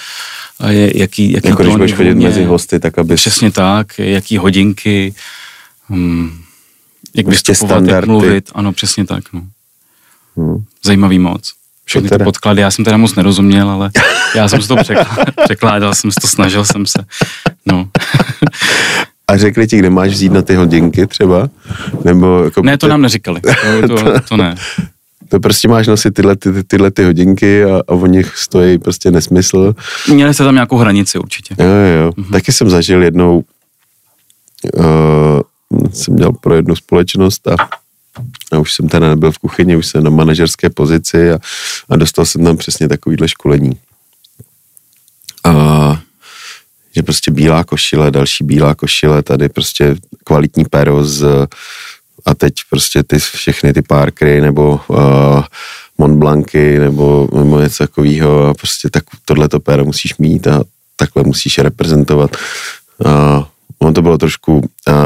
a je, jaký, jaký jako když budeš chodit mezi hosty, tak aby Přesně tak, jaký hodinky, um, jak Prostě vystupovat, jak standardy. mluvit, ano, přesně tak, no. Hm. Zajímavý moc. Všechny ty podklady, já jsem teda moc nerozuměl, ale já jsem si to překládal, překládal jsem si to, snažil jsem se. No. A řekli ti, kde máš vzít na ty hodinky třeba? Nebo jako Ne, to nám neříkali. To, to, to ne. To prostě máš nosit tyhle, ty, ty- tyhle ty hodinky a, a o nich stojí prostě nesmysl. Měli jste tam nějakou hranici určitě. Jo, jo. Mm-hmm. Taky jsem zažil jednou, uh, jsem dělal pro jednu společnost a, a už jsem teda nebyl v kuchyni, už jsem na manažerské pozici a, a dostal jsem tam přesně takovýhle školení. A že prostě bílá košile, další bílá košile, tady prostě kvalitní pero z, a teď prostě ty všechny ty Parkery nebo uh, Mont Blancy nebo, nebo něco takového a prostě tak tohleto péro musíš mít a takhle musíš reprezentovat. A on to bylo trošku uh,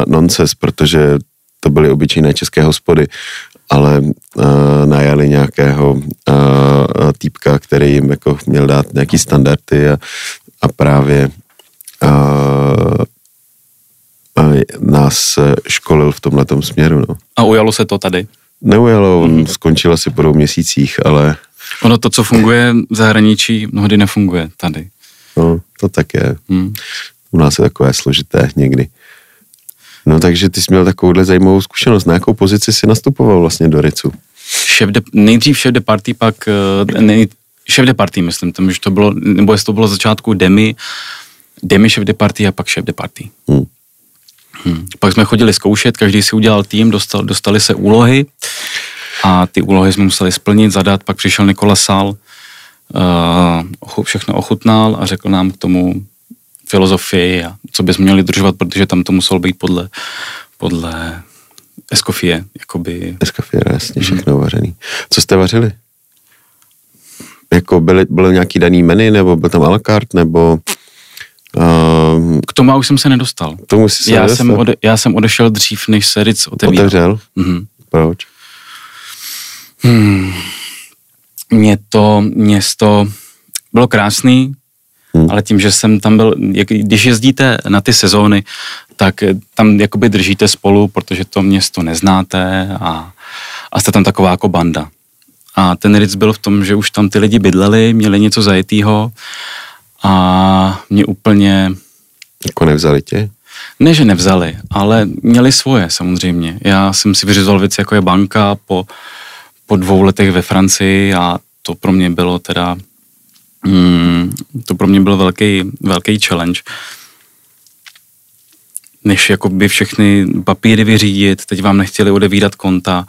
nonsense, protože to byly obyčejné české hospody, ale uh, najali nějakého uh, týpka, který jim jako měl dát nějaký standardy a, a právě uh, uh, nás školil v tomhletom směru. No. A ujalo se to tady. Neujelo, on mm. skončil asi po dvou měsících, ale Ono to, co funguje v zahraničí, mnohdy nefunguje tady. no, to tak je. Hmm. U nás je takové složité někdy. No takže ty jsi měl takovouhle zajímavou zkušenost. Na jakou pozici jsi nastupoval vlastně do Ricu? Šéf de, nejdřív šéf de party, pak eh, nej, šéf de party, myslím, tam, že to bylo, nebo jestli to bylo začátku demi, demi šéf de party a pak šéf de party. Hm. Hmm. Pak jsme chodili zkoušet, každý si udělal tým, dostal, dostali se úlohy a ty úlohy jsme museli splnit, zadat, pak přišel Nikola Sal, uh, všechno ochutnal a řekl nám k tomu filozofii a co bychom měli držovat, protože tam to muselo být podle, podle eskofie, jakoby. Eskofie, jasně, všechno mm. vařený. Co jste vařili? Jako byly, bylo nějaký daný menu, nebo byl tam a la carte, nebo... Uh, k tomu už jsem se nedostal. K tomu jsi se já, nedostal? jsem ode, já jsem odešel dřív, než se Ritz otevíral. Otevřel? Mm-hmm. Proč? Hmm. Mě to město bylo krásný, hmm. ale tím, že jsem tam byl, jak, když jezdíte na ty sezóny, tak tam jakoby držíte spolu, protože to město neznáte a, a jste tam taková jako banda. A ten Ritz byl v tom, že už tam ty lidi bydleli, měli něco zajetýho a mě úplně... Jako nevzali tě? Ne, že nevzali, ale měli svoje samozřejmě. Já jsem si vyřizoval věci, jako je banka po, po dvou letech ve Francii a to pro mě bylo teda, mm, to pro mě byl velký, velký challenge. Než jakoby všechny papíry vyřídit, teď vám nechtěli odevídat konta,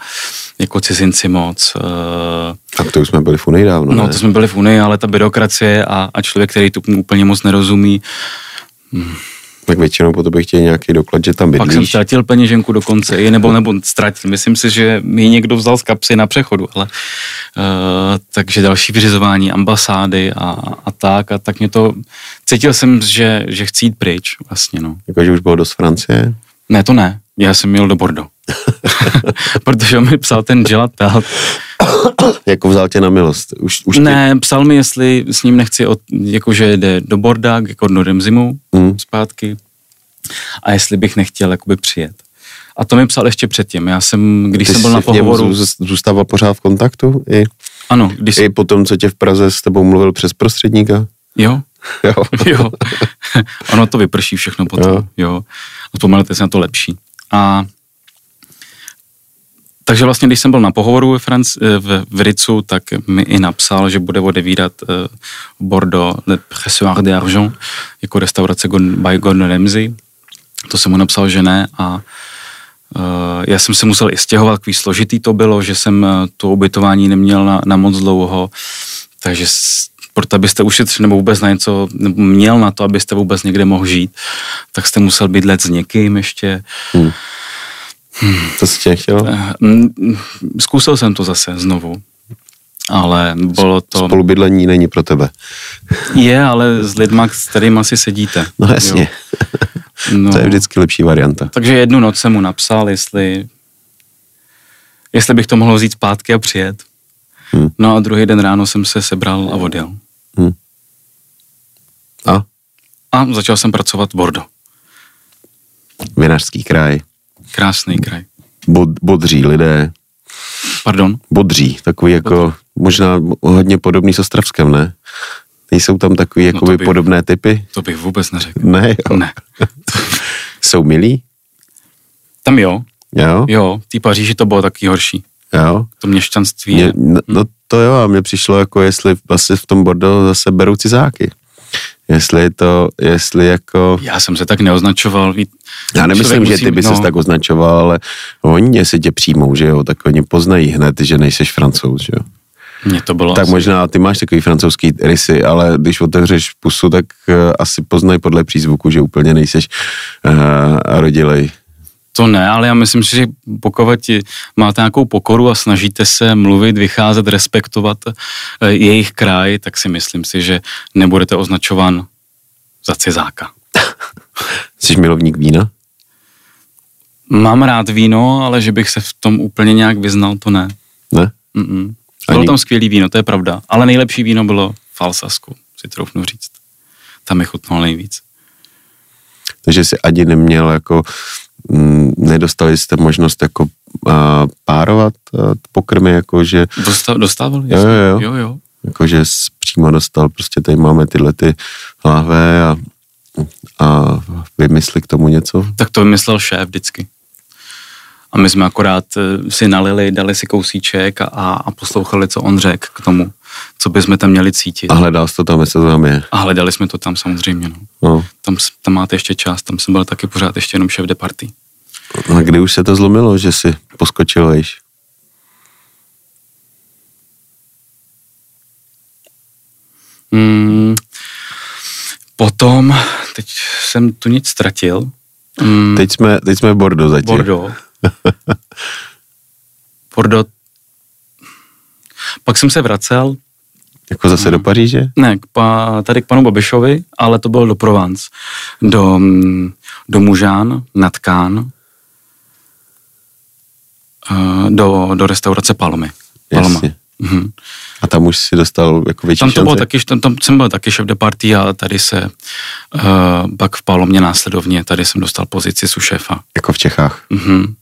jako cizinci moc. A to už jsme byli v Unii dávno, No, ne? to jsme byli v Unii, ale ta byrokracie a, a člověk, který tu úplně moc nerozumí, mm tak většinou po tobě chtějí nějaký doklad, že tam bydlíš. Pak jsem ztratil peněženku dokonce, i nebo, nebo ztratil. Myslím si, že mi někdo vzal z kapsy na přechodu, ale uh, takže další vyřizování ambasády a, a tak a tak mě to, cítil jsem, že, že chci jít pryč vlastně, no. Jakože už bylo dost Francie? Ne, to ne. Já jsem jel do Bordeaux. Protože mi psal ten želatel. jako vzal tě na milost? Už, už ne, tě... psal mi, jestli s ním nechci, od, jakože jde do Borda, jako do Remzimu mm. zpátky a jestli bych nechtěl jakoby přijet. A to mi psal ještě předtím. Já jsem, když Ty jsem byl na pohovoru... zůstával pořád v kontaktu? I, ano. Když... I po tom, co tě v Praze s tebou mluvil přes prostředníka? Jo. jo. jo. ono to vyprší všechno potom. Jo. jo. A se na to lepší. A takže vlastně, když jsem byl na pohovoru ve Franc- eh, v, v Ricu, tak mi i napsal, že bude odevírat uh, Bordeaux Le Pressoir d'Argent jako restaurace by Gordon Ramsay. To jsem mu napsal, že ne a uh, já jsem se musel i stěhovat, kví složitý to bylo, že jsem to ubytování neměl na, na moc dlouho, takže proto abyste ušetřili nebo vůbec na něco, nebo měl na to, abyste vůbec někde mohl žít, tak jste musel bydlet s někým ještě. Hmm Hmm. To jsi tě chtěl? Eh, zkusil jsem to zase znovu, ale bylo to... Spolubydlení není pro tebe. Je, ale s lidma, s kterými asi sedíte. No jasně. No. to je vždycky lepší varianta. Takže jednu noc jsem mu napsal, jestli, jestli bych to mohl vzít zpátky a přijet. Hmm. No a druhý den ráno jsem se sebral a odjel. Hmm. A? A začal jsem pracovat v Bordo. Vinařský kraj. Krásný kraj. Bod, bodří lidé. Pardon? Bodří, takový jako, bodří. možná hodně podobný s Ostravskem, ne? Nejsou tam takový jako no podobné typy? To bych vůbec neřekl. Ne, jo. Ne. Jsou milí? Tam jo. Jo? Jo, v té Paříži to bylo taky horší. Jo? To měšťanství. Mě, no, no to jo, a mně přišlo jako, jestli vlastně v tom Bordeaux zase berou cizáky. Jestli je to, jestli jako... Já jsem se tak neoznačoval. Já nemyslím, musím, že ty by no. se tak označoval, ale oni si tě přijmou, že jo, tak oni poznají hned, že nejseš francouz, že jo. Mně to bylo Tak asi... možná ty máš takový francouzský rysy, ale když otevřeš pusu, tak uh, asi poznají podle přízvuku, že úplně nejseš uh, rodilej to ne, ale já myslím, že pokud máte nějakou pokoru a snažíte se mluvit, vycházet, respektovat eh, jejich kraj, tak si myslím si, že nebudete označován za cizáka. Jsi milovník vína? Mám rád víno, ale že bych se v tom úplně nějak vyznal, to ne. Ne? Mm-mm. Bylo Ani... tam skvělý víno, to je pravda. Ale nejlepší víno bylo v Alsasku, si troufnu říct. Tam mi chutnalo nejvíc. Takže jsi ani neměl jako nedostali jste možnost jako a, párovat a, pokrmy, jakože... Dostal, dostával, jo, jo, jo. jo, jo. Jakože přímo dostal, prostě tady máme tyhle ty lahve a, a vymysli k tomu něco. Tak to vymyslel šéf vždycky. A my jsme akorát eh, si nalili, dali si kousíček a, a poslouchali, co on řekl k tomu, co bychom tam měli cítit. A hledal jsi to tam, to tam je. A hledali jsme to tam samozřejmě. No. No. Tam, tam máte ještě čas, tam jsem byl taky pořád ještě jenom šéf de party. A kdy už se to zlomilo, že si poskočil již? Mm, potom, teď jsem tu nic ztratil. Mm, Teď jsme, teď jsme v Bordeaux zatím. Bordeaux. Bordeaux. Pak jsem se vracel, Jako zase do Paříže? ne, k pa, tady k panu Babišovi, ale to bylo do Provence, do, mm, do Mužán, nad Kán, eh, do, do restaurace Palmy. Palma. Jasně. Mhm. A tam už si dostal jako větší Tam to šance? bylo taky, tam, tam jsem byl taky šéf de party, ale tady se uh, pak v Palmě následovně, tady jsem dostal pozici sušéfa. Jako v Čechách. Mhm.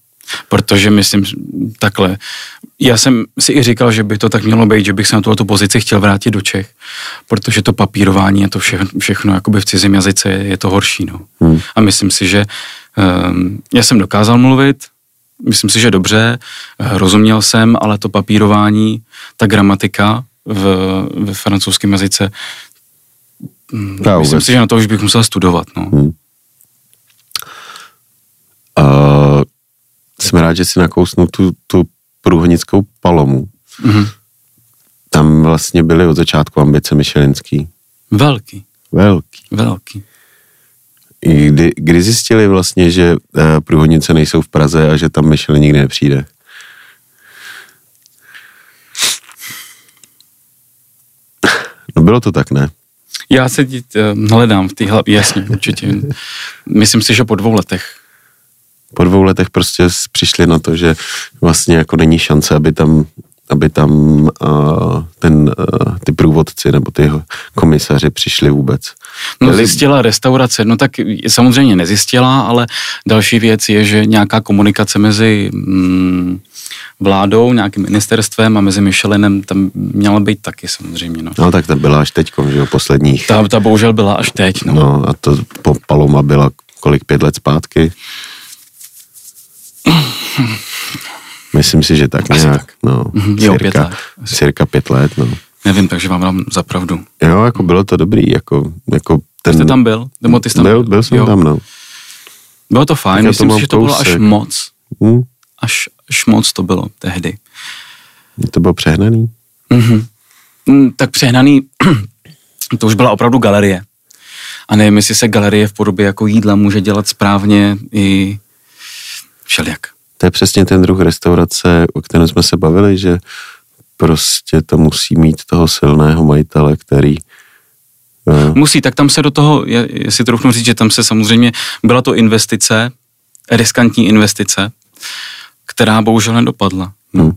Protože myslím, takhle, já jsem si i říkal, že by to tak mělo být, že bych se na tuto pozici chtěl vrátit do Čech, protože to papírování a to vše, všechno jakoby v cizím jazyce je, je to horší. No. Hmm. A myslím si, že um, já jsem dokázal mluvit, myslím si, že dobře, eh, rozuměl jsem, ale to papírování, ta gramatika v, ve francouzském jazyce, mm, Já myslím vůbec. si, že na to už bych musel studovat. No. Hmm. Uh, jsem rád, že si nakousnul tu, tu průhonickou palomu. Mhm. Tam vlastně byly od začátku ambice Michelinský. Velký, Velký. velký. I Kdy, kdy zjistili vlastně, že uh, průhodnice nejsou v Praze a že tam Michelin nikdy nepřijde? No bylo to tak, ne? Já se teď uh, hledám v té hlavě, jasně, určitě. Myslím si, že po dvou letech. Po dvou letech prostě přišli na to, že vlastně jako není šance, aby tam, aby tam uh, ten, uh, ty průvodci nebo ty komisaři přišli vůbec. No Byli- zjistila restaurace, no tak samozřejmě nezjistila, ale další věc je, že nějaká komunikace mezi mm, vládou, nějakým ministerstvem a mezi Michelinem tam měla být taky samozřejmě. No. No tak ta byla až teďkom, že jo, posledních. Ta, ta bohužel byla až teď. No. No a to po Paloma byla kolik, pět let zpátky? Myslím si, že tak Asi nějak, tak. no, Mhm, jo, pět cirka, let. Asi. cirka pět let, no. Nevím, takže vám dám za pravdu. Jo, jako bylo to dobrý, jako, jako ten... Jste tam byl? Nebo ty jsi tam byl, byl jsem Jo. tam, no. Bylo to fajn, to myslím mám si, že to bylo až moc. Hm, Až, až moc to bylo tehdy. to bylo přehnaný. Mm-hmm. Mm, tak přehnaný, to už byla opravdu galerie. A nevím, jestli se galerie v podobě jako jídla může dělat správně i všelijak. To je přesně ten druh restaurace, o kterém jsme se bavili, že prostě to musí mít toho silného majitele, který eh, Musí, tak tam se do toho, je- jestli troufnu říct, že tam se samozřejmě, byla to investice, riskantní investice, která bohužel nedopadla. No. hm,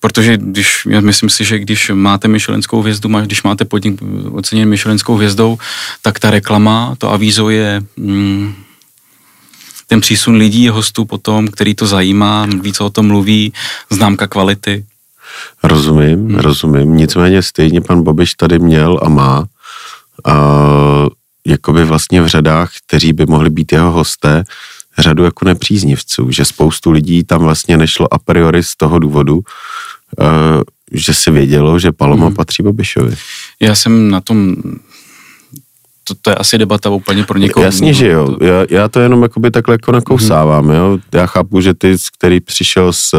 Protože když, já myslím si, že když máte Michelinskou hvězdu, když máte podnik oceněn Michelinskou hvězdou, tak ta reklama, to avízo je mm, ten přísun lidí, hostů potom, který to zajímá, víc o tom mluví, známka kvality. rozumím, Hmm. rozumím. Nicméně stejně pan Babiš tady měl a má a jakoby vlastně v řadách, kteří by mohli být jeho hosté, řadu jako nepříznivců, že spoustu lidí tam vlastně nešlo a priori z toho důvodu, eh, že si vědělo, že Paloma Hmm. patří Babišovi. Já jsem na tom, to, to je asi debata úplně pro někoho. Jasně, že jo. Já, já to jenom jakoby takhle jako nakousávám, jo. Já chápu, že ty, který přišel z,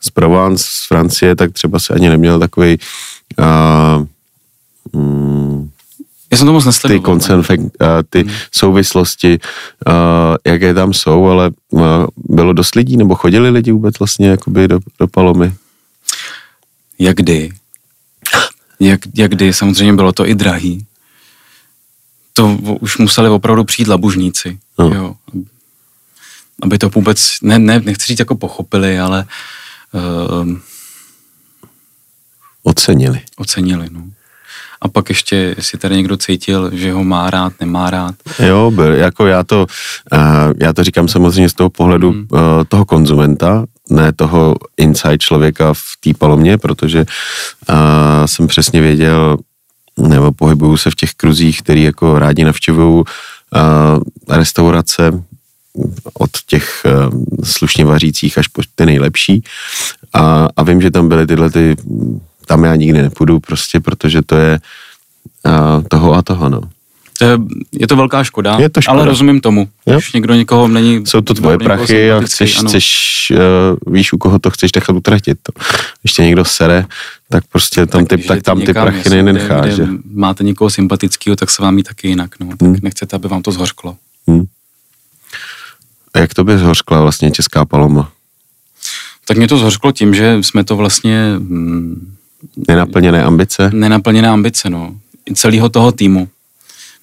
z Provence, z Francie, tak třeba se ani neměl takový uh, mm, Já jsem to moc ty nesledoval. koncenfek, uh, ty souvislosti, uh, jaké tam jsou, ale bylo dost lidí, nebo chodili lidi vůbec vlastně jakoby do, do Palomy? Jak kdy? Jak, jak kdy? Samozřejmě bylo to i drahý. To už museli opravdu přijít labužníci. No. Jo. Aby to vůbec, ne, ne, nechci říct jako pochopili, ale uh, Ocenili. ocenili. No. A pak ještě, jestli tady někdo cítil, že ho má rád, nemá rád. Jo, byl, jako já to, uh, já to říkám samozřejmě z toho pohledu Hmm. uh, toho konzumenta, ne toho inside člověka v té palomě, protože uh, jsem přesně věděl, nebo pohybuju se v těch kruzích, který jako rádi navštěvují uh, restaurace od těch uh, slušně vařících až po ty nejlepší a, a vím, že tam byly tyhle ty, tam já nikdy nepůjdu prostě, protože to je uh, toho a toho, no. To je, je to velká škoda, Je to škoda. ale rozumím tomu. Jo. Když někdo někoho není... Jsou to tvoje prachy a chceš, ano. chceš uh, víš, u koho to chceš nechat utratit. To. Když tě někdo sere, tak prostě tam ty, když tak tam ty prachy nenecháš. kde, máte někoho sympatického, tak se vám jí taky jinak. No. Tak Hmm. nechcete, aby vám to zhořklo. A jak to by zhořkla vlastně Česká paloma? Tak mě to zhořklo tím, že jsme to vlastně hm, Nenaplněné ambice? nenaplněné ambice, no. I celého toho týmu.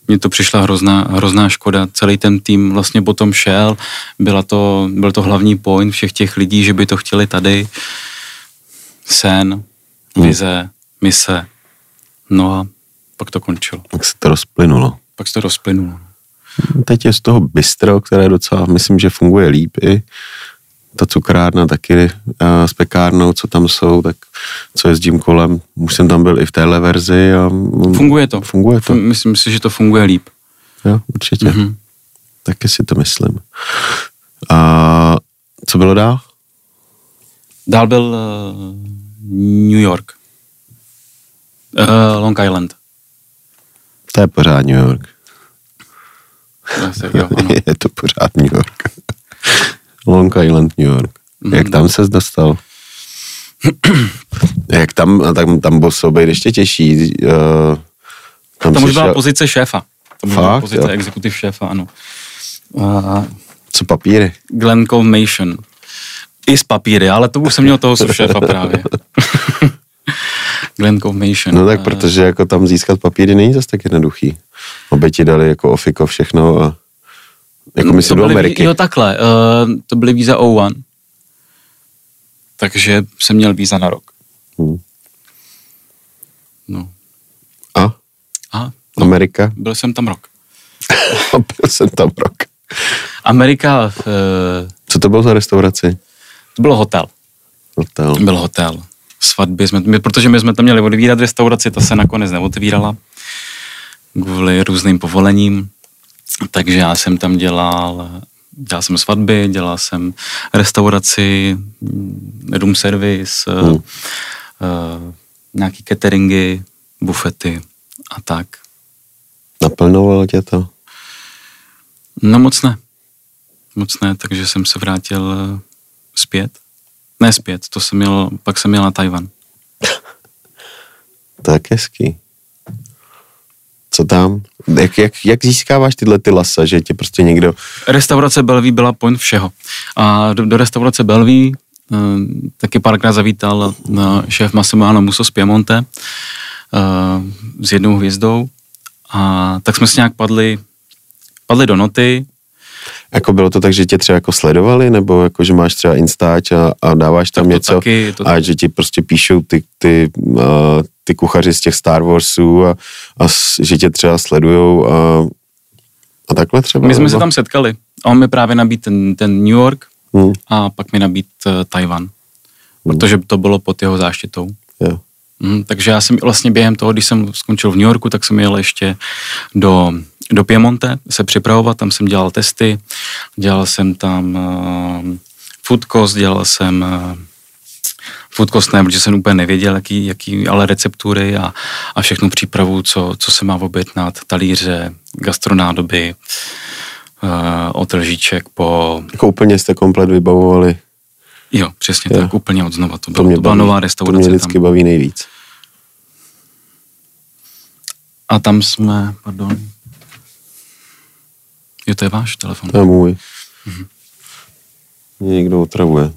Mně to přišla hrozná, hrozná škoda. Celý ten tým vlastně potom šel. Byla to, byl to hlavní point všech těch lidí, že by to chtěli tady. Sen, vize, mise. No a pak to končilo. Tak se to rozplynulo. Pak se to rozplynulo. Teď je z toho bistro, které docela, myslím, že funguje líp i. Ta cukrárna taky a s pekárnou, co tam jsou, tak co jezdím kolem. Už jsem tam byl i v téhle verzi a Funguje to. Funguje to, Myslím si, že to funguje líp. jo, určitě. Mm-hmm. Mhm. Taky si to myslím. A co bylo dál? Dál byl uh, New York. Uh, Long Island. To je pořád New York. Zase, jo, ano. je to pořád New York. Long Island, New York. Mhm. Jak tam ses dostal? Jak tam, a tam, tam muselo být ještě těžší. Uh, tam Tam už byla šel- pozice šéfa. Už byla pozice jo. exekutiv šéfa, ano. Uh, Co papíry? Glenn Confirmation. I z papíry, ale to už jsem měl toho šéfa právě. Glenn Confirmation. No tak protože jako tam získat papíry není zase tak jednoduchý. Aby ti dali jako ofiko všechno a jako myslím do Ameriky. Jo, takhle. Uh, to byly víza O1. Takže jsem měl víza na rok. Hmm. No. A? A No. Amerika? byl jsem tam rok. Byl jsem tam rok. Amerika, uh, Co to bylo za restauraci? to byl hotel. Hotel. Byl hotel. Svatby jsme, my, protože my jsme tam měli otvírat restauraci, ta se nakonec neotvírala kvůli různým povolením. Takže já jsem tam dělal, dělal jsem svatby, dělal jsem restauraci, room service, Hmm. uh, nějaký cateringy, bufety a tak. Naplňovalo tě to? No moc ne. Moc ne, takže jsem se vrátil eh, zpět. Ne zpět, to jsem měl, pak jsem měl na Tajvan. Tak hezký. Co tam? Jak, jak, jak získáváš tyhle ty lasa, že tě prostě někdo... Restaurace Belví byla point všeho. A do, do restaurace Belví uh, taky párkrát zavítal uh, šéf Massimiliano Muso z Piemonte uh, s jednou hvězdou. A tak jsme si nějak padli, padli do noty. Jako bylo to tak, že tě třeba jako sledovali, nebo jako, že máš třeba Instač a, a dáváš tam to něco taky, to a že ti prostě píšou ty, ty, uh, ty kuchaři z těch Star Warsů a, a že tě třeba sledujou a, a takhle třeba? My jsme nebo? se tam setkali. A on mi právě nabít ten, ten New York Hmm, a pak mi nabít uh, Tajvan. Protože to bylo pod jeho záštitou. jo. Mm, takže já jsem vlastně během toho, když jsem skončil v New Yorku, tak jsem jel ještě do, do Piemonte se připravovat, tam jsem dělal testy, dělal jsem tam uh, food cost, dělal jsem uh, food cost ne, protože jsem úplně nevěděl, jaký, jaký ale receptury a, a všechnu přípravu, co, co se má objednat, talíře, gastronádoby, uh, od lžíček po, Jako úplně jste komplet vybavovali. jo, přesně Jo. tak, úplně od znova, to, To bylo, mě, to byla baví. nová to restaurace mě tam. vždycky baví nejvíc. A tam jsme, pardon. Jo, to je váš telefon. To je můj. Mhm. Mě někdo otravuje.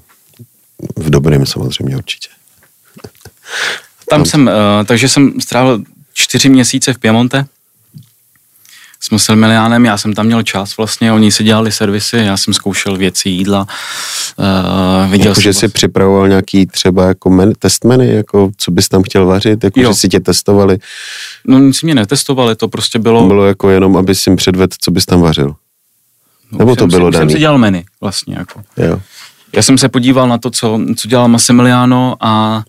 V dobrém samozřejmě určitě. Tam jsem, uh, takže jsem strávil čtyři měsíce v Piemonte s Massimiliánem, já jsem tam měl čas vlastně, oni si dělali servisy, já jsem zkoušel věci, jídla, uh, viděl Jako, jsem že jsi připravoval nějaký třeba jako men, testmeny, jako co bys tam chtěl vařit, jako Jo. že si tě testovali. No nic mě netestovali, to prostě bylo... Bylo jako jenom, aby si jim předvedl, co bys tam vařil. Nebo už to jsem bylo už jsem si dělal menu vlastně, jako. Jo. Já jsem se podíval na to, co, co dělal Massimiliano a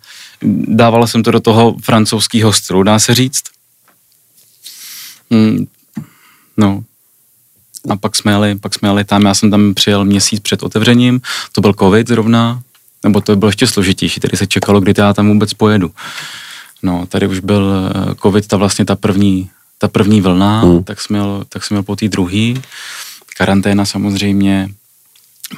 dával jsem to do toho francouzského stylu, dá se říct. Mm, no. A pak jsme, jeli, pak jsme jeli tam, já jsem tam přijel měsíc před otevřením, to byl covid zrovna, nebo to bylo ještě složitější, tady se čekalo, kdy já tam vůbec pojedu. No, tady už byl eh, covid, ta vlastně ta první ta první vlna, hmm. tak, jsem měl, tak jsem měl po té druhé. Karanténa samozřejmě,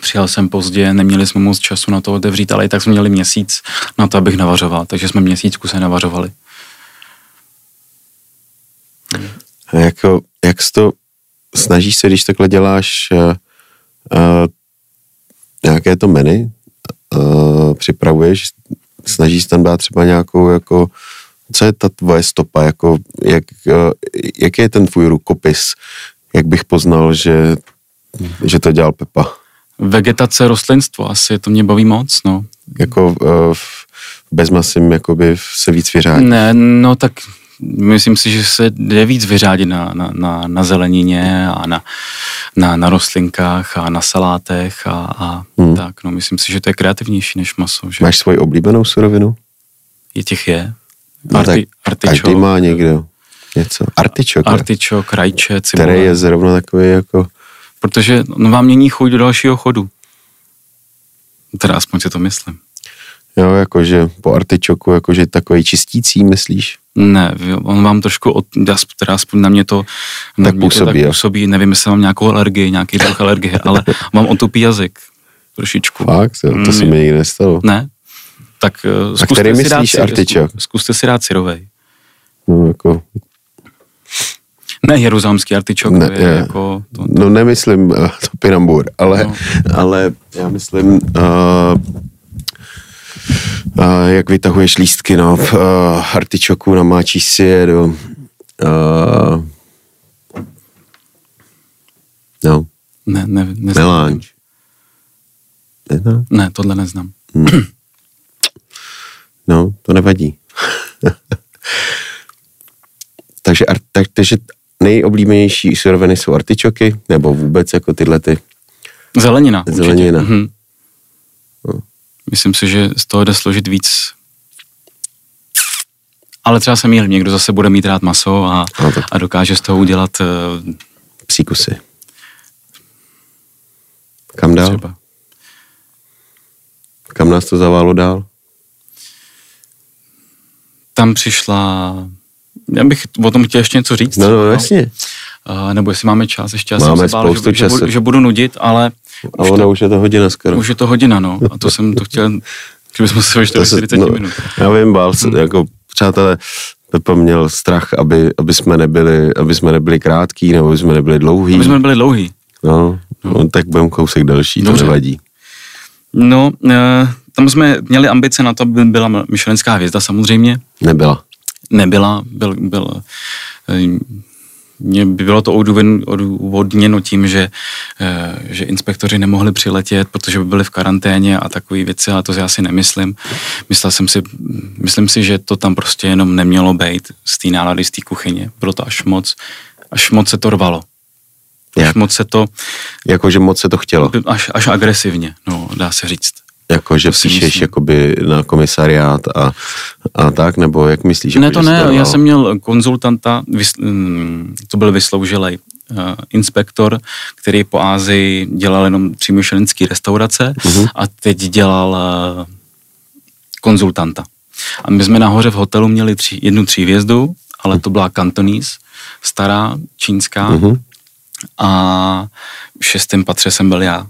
Přijel jsem pozdě, neměli jsme moc času na to otevřít, ale i tak jsme měli měsíc na to, abych navařoval, takže jsme měsíc kuse navařovali. A jako, jak to, snažíš se, když takhle děláš uh, uh, nějaké to menu, uh, připravuješ, snažíš se tam dát třeba nějakou jako, co je ta tvoje stopa, jako, jak, jaký je ten tvůj rukopis, jak bych poznal, že, že to dělal Pepa? Vegetace, rostlinstvo, asi to mě baví moc, no. Jako uh, bez masím jakoby se víc vyřádí? Ne, no tak myslím si, že se jde víc vyřádit na, na, na, na zelenině a na, na, na rostlinkách a na salátech a, a hmm. tak. No, myslím si, že to je kreativnější než maso. Že? Máš svoji oblíbenou surovinu? Je těch je. No Arti, artičok. Každý má někdo něco. Artičok. Artičok, rajče, cibule. Který je zrovna takový jako... Protože on vám mění chuť do dalšího chodu. Teda aspoň si to myslím. Jo, jakože po artičoku, jakože takový čistící, myslíš? Ne, on vám trošku, od, teda aspoň na mě to, tak mě působí, to tak působí, nevím, jestli mám nějakou alergii, nějaký druh alergie, ale mám otupý jazyk, trošičku. Fakt, jo, to se mi nikdy nestalo. Ne? Tak uh, zkuste který si myslíš dát, artičok? Zkuste si dát syrovej. No, jako... Ne, jeruzalemský artičok, ne, je, je, jako... To, to... No nemyslím uh, to pinambur, ale, no. ale já myslím... Uh, uh, jak vytahuješ lístky, no, v uh, artičoku namáčíš si je do, uh, no. Ne, ne, neznám. Melange. Neznám? Ne, tohle neznám. Hmm. No, to nevadí. takže, tak, takže nejoblíbenější suroviny jsou artičoky, nebo vůbec jako tyhle ty... Zelenina. Zelenina. Mhm. Myslím si, že z toho jde složit víc. Ale třeba se mýlím, někdo zase bude mít rád maso a, no, a dokáže z toho udělat... Uh, Psí kusy. Kam dál? Třeba. Kam nás to zaválo dál? Tam přišla... Já bych o tom chtěl ještě něco říct. No, no, jasně. Uh, nebo jestli máme čas, ještě já máme jsem se bál, že, že, budu, že budu nudit, ale a už ono to, už je to hodina skoro. Už je to hodina, no. A to jsem to chtěl, že bychom se vyšli 40 no, minut. Já vím, bál se, hmm. jako přátelé, Pepa měl strach, aby, aby, jsme nebyli, aby jsme nebyli krátký, nebo aby jsme nebyli dlouhý. Aby jsme nebyli dlouhý. No, no. tak budeme kousek delší, Dobře. to nevadí. No, e, tam jsme měli ambice na to, aby byla myšlenská hvězda samozřejmě. Nebyla. Nebyla, byl, byl e, mě by bylo to odůvodněno tím, že, eh, že inspektoři nemohli přiletět, protože by byli v karanténě a takové věci, ale to já si nemyslím. Myslel jsem si, myslím si, že to tam prostě jenom nemělo být z té nálady, z té kuchyně. Bylo to až moc, až moc se to rvalo. Až Jak? moc se to... Jakože moc se to chtělo. Až, až agresivně, no, dá se říct. Jako, že píšeš jakoby na komisariát a, a tak, nebo jak myslíš? Ne, to ne, já jsem měl konzultanta, mm, to byl vysloužilej uh, inspektor, který po Ázii dělal jenom třímyšlenský restaurace uh-huh. a teď dělal uh, konzultanta. A my jsme nahoře v hotelu měli tři, jednu třívězdu, ale to byla Cantonese, stará, čínská. Uh-huh. A v šestém patře jsem byl já.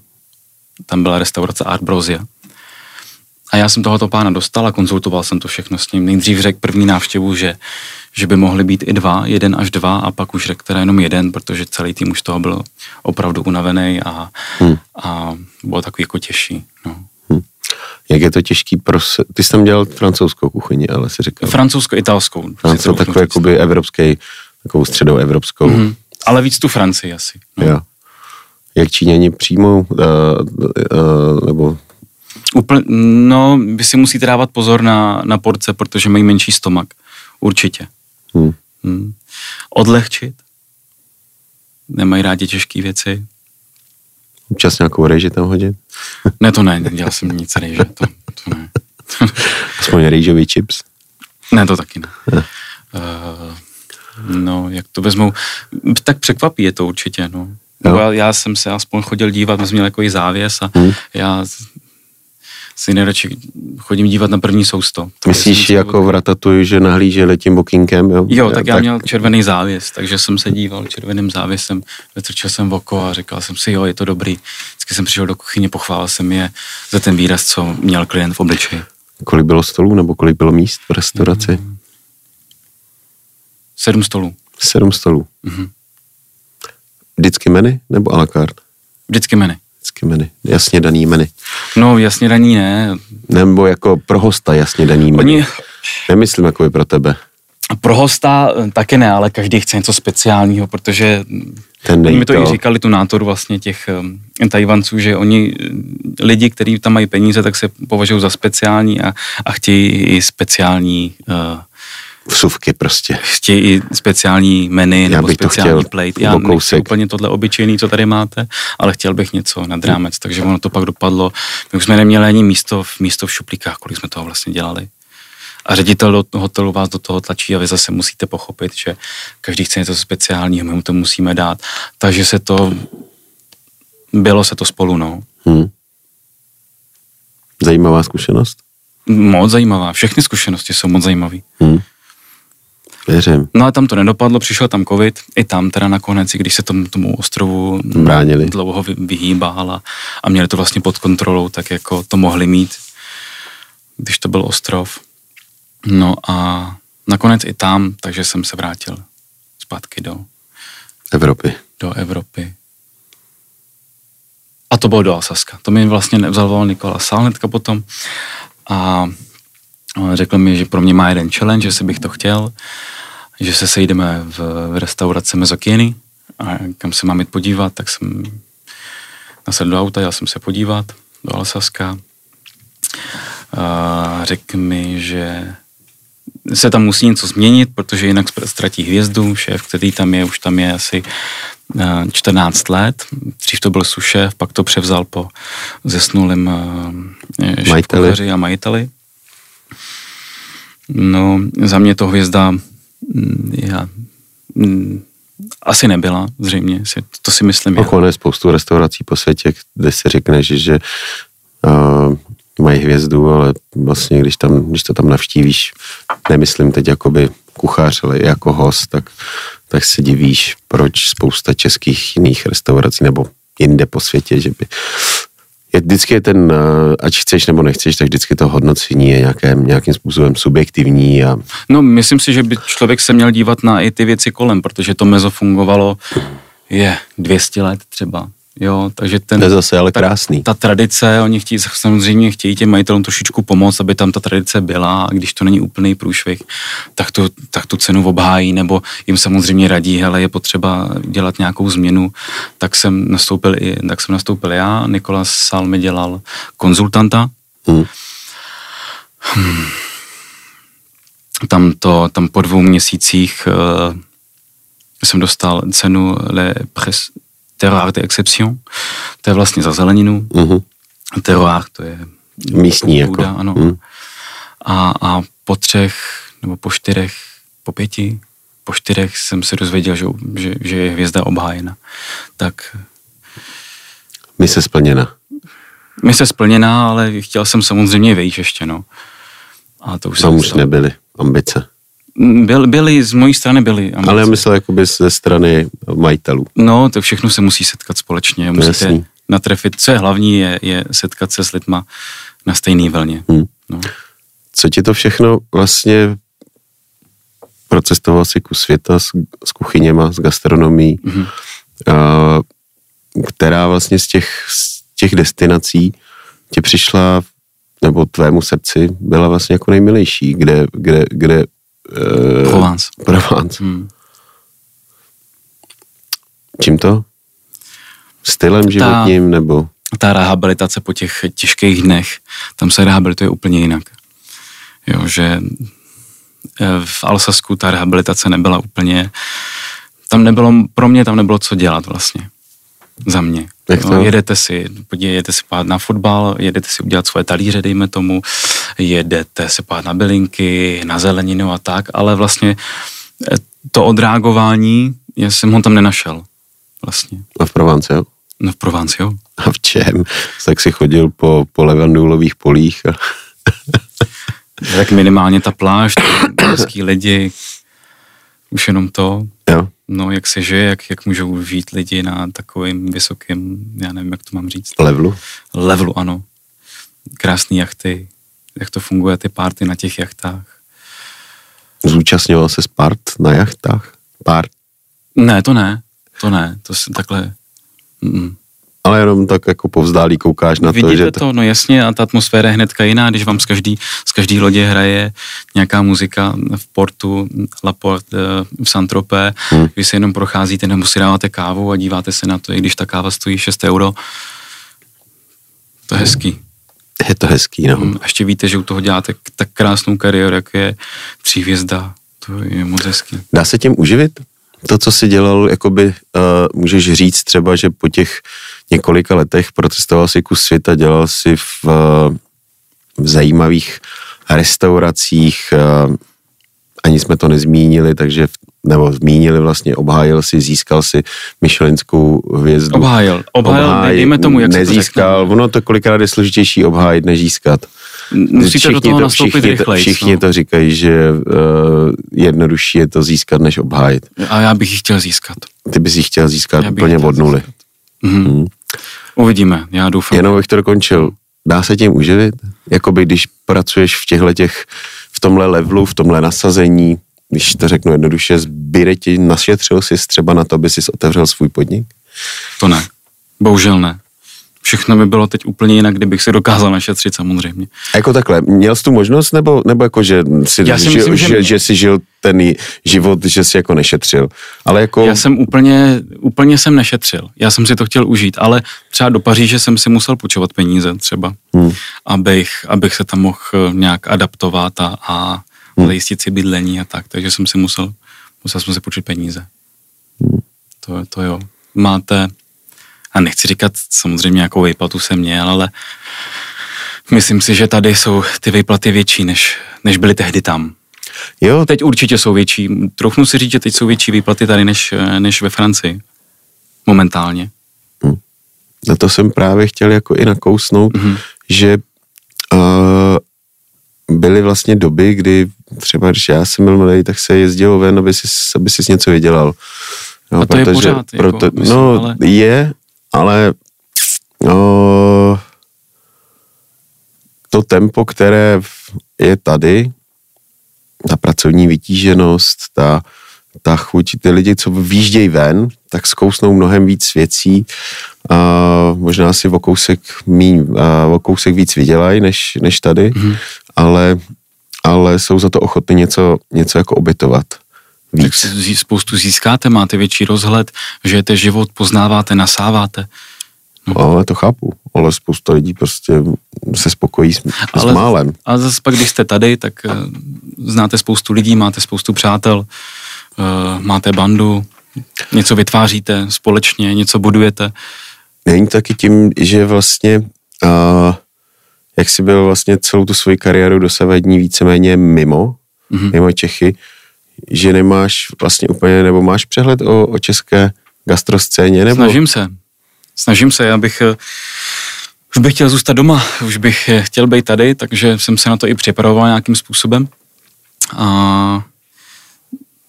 Tam byla restaurace Art Brozia. A já jsem tohoto pána dostal a konzultoval jsem to všechno s ním. Nejdřív řekl první návštěvu, že, že by mohly být i dva, jeden až dva a pak už řekl teda jenom jeden, protože celý tým už toho byl opravdu unavený a, hmm. a bylo takový jako těžší. No. Hmm. Jak je to těžký pro... Se... Ty jsi tam dělal francouzskou kuchyni, ale si říkal. Francouzsko-italskou. Francouzskou, takovou jakoby evropský, takovou středoevropskou. Hmm. Ale víc tu Francii asi. No. Jo. Jak Číňani přijmou, uh, uh, nebo Úpl, no, vy si musíte dávat pozor na, na porce, protože mají menší stomak. Určitě. Hmm. Hmm. Odlehčit. Nemají rádi těžké věci. Občas nějakou rejži tam hodit? ne, to ne, nedělal jsem nic rejže, to, to ne. Aspoň rejžový chips? Ne, to taky ne. Uh, no, jak to vezmou, tak překvapí je to určitě, no. Já, já jsem se aspoň chodil dívat, jsme měli jako i závěs a hmm. já si nejradši chodím dívat na první sousto. To Myslíš jako v Ratatuju, že nahlíželi tím bokínkem, jo? Jo, tak já tak... měl červený závěs, takže jsem se díval červeným závěsem, vytrčil jsem v oko a říkal jsem si, jo, je to dobrý. Vždycky jsem přišel do kuchyně, pochválil jsem je za ten výraz, co měl klient v obličeji. Kolik bylo stolů nebo kolik bylo míst v restauraci? Mm. Sedm stolů. Sedm stolů. Mm-hmm. Vždycky menu nebo a la carte? Vždycky menu. Vždycky menu. Jasně daný menu. No, jasně daný ne. Nebo jako pro hosta jasně daný menu. Oni... Nemyslím jako pro tebe. Pro hosta eh, taky ne, ale každý chce něco speciálního, protože Ten oni mi to, to i říkali, tu nátoru vlastně těch um, Tajvanců, že oni, lidi, kteří tam mají peníze, tak se považují za speciální a, a chtějí i speciální uh, vsuvky prostě. Chtějí i speciální menu Já nebo speciální to plate. Já nechci úplně tohle obyčejný, co tady máte, ale chtěl bych něco nad rámec, takže ono to pak dopadlo. My už jsme neměli ani místo v, místo v šuplíkách, kolik jsme toho vlastně dělali. A ředitel do hotelu vás do toho tlačí a vy zase musíte pochopit, že každý chce něco speciálního, my mu to musíme dát. Takže se to, bylo se to spolu, no. Hmm. Zajímavá zkušenost? Moc zajímavá. Všechny zkušenosti jsou moc zajímavé. Hmm. Věřím. No a tam to nedopadlo, přišel tam covid, i tam teda nakonec, i když se tomu, tomu ostrovu Bránili. dlouho vyhýbal a, a měli to vlastně pod kontrolou, tak jako to mohli mít, když to byl ostrov. No a nakonec i tam, takže jsem se vrátil zpátky do Evropy. Do Evropy. A to bylo do Alsaska. To mi vlastně nevzal Nikola Sál hnedka potom. A řekl mi, že pro mě má jeden challenge, že si bych to chtěl že se sejdeme v, restauraci Mezokiny a kam se mám jít podívat, tak jsem nasedl do auta, jel jsem se podívat do Alsaska. A řekl mi, že se tam musí něco změnit, protože jinak ztratí hvězdu. Šéf, který tam je, už tam je asi 14 let. Dřív to byl sušéf, pak to převzal po zesnulém majiteli a majiteli. No, za mě to hvězda já, mm, asi nebyla, zřejmě, to si myslím. Okolo je spoustu restaurací po světě, kde si řekneš, že uh, mají hvězdu, ale vlastně, když, tam, když to tam navštívíš, nemyslím teď jakoby kuchař, ale jako host, tak, tak se divíš, proč spousta českých jiných restaurací nebo jinde po světě, že by je vždycky je ten, eh, ať chceš nebo nechceš, tak vždycky to hodnocení je nějaké, nějakým způsobem subjektivní. A... No, myslím si, že by člověk se měl dívat na i ty věci kolem, protože to mezo fungovalo je 200 let třeba. Jo, takže ten, to je zase ale krásný. Ta, ta tradice, oni chtějí, samozřejmě chtějí těm majitelům trošičku pomoct, aby tam ta tradice byla a když to není úplný průšvih, tak, to, tak tu cenu obhájí, nebo jim samozřejmě radí, hele, je potřeba dělat nějakou změnu, tak jsem nastoupil i, tak jsem nastoupil já, Nikolas Sal mi dělal konzultanta. Hmm. Hmm. Tam, to, tam po dvou měsících uh, jsem dostal cenu Le Presse terroir de exception, to je vlastně za zeleninu. Uh-huh. Terroir, to je místní půda, jako. ano. Uh-huh. A, a po třech nebo po čtyřech, po pěti, po čtyřech jsem se dozvěděl, že, že, že je hvězda obhájena. Tak... se splněna. se splněná, ale chtěl jsem samozřejmě vejít ještě, no. A to už, Tam už nebyly ambice. Byl, byly, z mojí strany byly. Ambice. Ale já myslel jakoby ze strany majitelů. No, to všechno se musí setkat společně. Musíte Jasný. natrefit. Co je hlavní, je, je setkat se s lidma na stejné vlně. Hmm. No. Co ti to všechno vlastně procestoval si kus světa s, s kuchyněma, s gastronomí, mm-hmm. a, která vlastně z těch, z těch destinací tě přišla, nebo tvému srdci byla vlastně jako nejmilejší, kde, kde, kde Uh, Provence. Provence. Hmm. Čím to? Stylem životním ta, nebo? Ta rehabilitace po těch těžkých dnech, tam se rehabilituje úplně jinak. Jo, že eh, v Alsasku ta rehabilitace nebyla úplně, tam nebylo, pro mě tam nebylo co dělat vlastně. Za mě. Jak to? No, jedete si, jedete si pát na fotbal, jedete si udělat svoje talíře, dejme tomu, jedete se pát na bylinky, na zeleninu a tak, ale vlastně eh, to odreagování, já jsem ho tam nenašel. Vlastně. A v Provence, jo? No v Provence, jo. A v čem? Tak si chodil po, po levandulových polích. A... tak minimálně ta pláž, hezký lidi, už jenom to. No, jak se žije, jak, jak můžou žít lidi na takovým vysokým, já nevím, jak to mám říct. Levelu? Levelu, ano. Krásné jachty, jak to funguje, ty párty na těch jachtách. Zúčastňoval se Spart na jachtách? Part? Ne, to ne, to ne, to se takhle... Mm ale jenom tak jako povzdálí koukáš na Vidíte to, že... to, no jasně, a ta atmosféra je hnedka jiná, když vám z každý, z každý lodě hraje nějaká muzika v portu, La Porte, eh, v Santropé, hmm. vy se jenom procházíte nebo si dáváte kávu a díváte se na to, i když ta káva stojí 6 euro. To je hezký. Je to hezký, no. Hmm, a ještě víte, že u toho děláte tak krásnou kariéru, jak je hvězda. To je moc hezký. Dá se tím uživit? To, co jsi dělal, jakoby, uh, můžeš říct třeba, že po těch několika letech protestoval si kus světa, dělal si v, v zajímavých restauracích, ani jsme to nezmínili, takže nebo zmínili vlastně, obhájil si, získal si Michelinskou hvězdu. Obhájil, obhájil, obhájil dejme tomu, jak nezískal, to ono to kolikrát je složitější obhájit, než získat. Musíte všichni do toho nastoupit všichni, rychleji. Všichni no. to říkají, že uh, jednodušší je to získat, než obhájit. A já bych ji chtěl získat. Ty bys ji chtěl získat úplně od nuly. Mm-hmm. Mm. Uvidíme, já doufám. Jenom bych to dokončil. Dá se tím uživit? Jakoby když pracuješ v těchto těch, v tomhle levelu, v tomhle nasazení, když to řeknu jednoduše, zbyre ti, našetřil jsi třeba na to, aby jsi otevřel svůj podnik? To ne. Bohužel ne všechno by bylo teď úplně jinak, kdybych si dokázal našetřit samozřejmě. A jako takhle, měl jsi tu možnost, nebo, nebo jako, že si, Já si žil, myslím, že, že, že jsi žil ten život, že jsi jako nešetřil, ale jako... Já jsem úplně, úplně jsem nešetřil, já jsem si to chtěl užít, ale třeba do Paříže jsem si musel půjčovat peníze třeba, hmm. abych, abych se tam mohl eh, nějak adaptovat a, a hmm. zajistit si bydlení a tak, takže jsem si musel, musel jsem si půjčit peníze. Hmm. To, to jo. Máte, a nechci říkat samozřejmě, jakou výplatu jsem měl, ale myslím si, že tady jsou ty výplaty větší, než, než byly tehdy tam. Jo. Teď určitě jsou větší. Trochu si říct, že teď jsou větší výplaty tady, než, než ve Francii. Momentálně. Hmm. Na to jsem právě chtěl jako i nakousnout, hmm. že uh, byly vlastně doby, kdy třeba, když já jsem byl mladý, tak se jezdilo ven, aby si, aby si něco vydělal. No, a to protože, je pořád. Jako, proto, myslím, no, ale... je, ale no, to tempo, které je tady, ta pracovní vytíženost, ta, ta chuť, ty lidi, co výjíždějí ven, tak zkousnou mnohem víc věcí a možná si o kousek, míň, a o kousek víc vydělají, než, než tady, mm-hmm. ale, ale jsou za to ochotny něco, něco jako obětovat. Víc. Tak spoustu získáte, máte větší rozhled, žijete život, poznáváte, nasáváte. No. Ale to chápu, ale spousta lidí prostě se spokojí s, ale, s málem. A zase pak, když jste tady, tak uh, znáte spoustu lidí, máte spoustu přátel, uh, máte bandu, něco vytváříte společně, něco budujete. Není to taky tím, že vlastně, uh, jak jsi byl vlastně celou tu svoji kariéru dosavadní víceméně mimo, mm-hmm. mimo Čechy, že nemáš vlastně úplně, nebo máš přehled o, o české gastroscéně? Nebo... Snažím se. Snažím se, já bych eh, už bych chtěl zůstat doma, už bych eh, chtěl být tady, takže jsem se na to i připravoval nějakým způsobem. A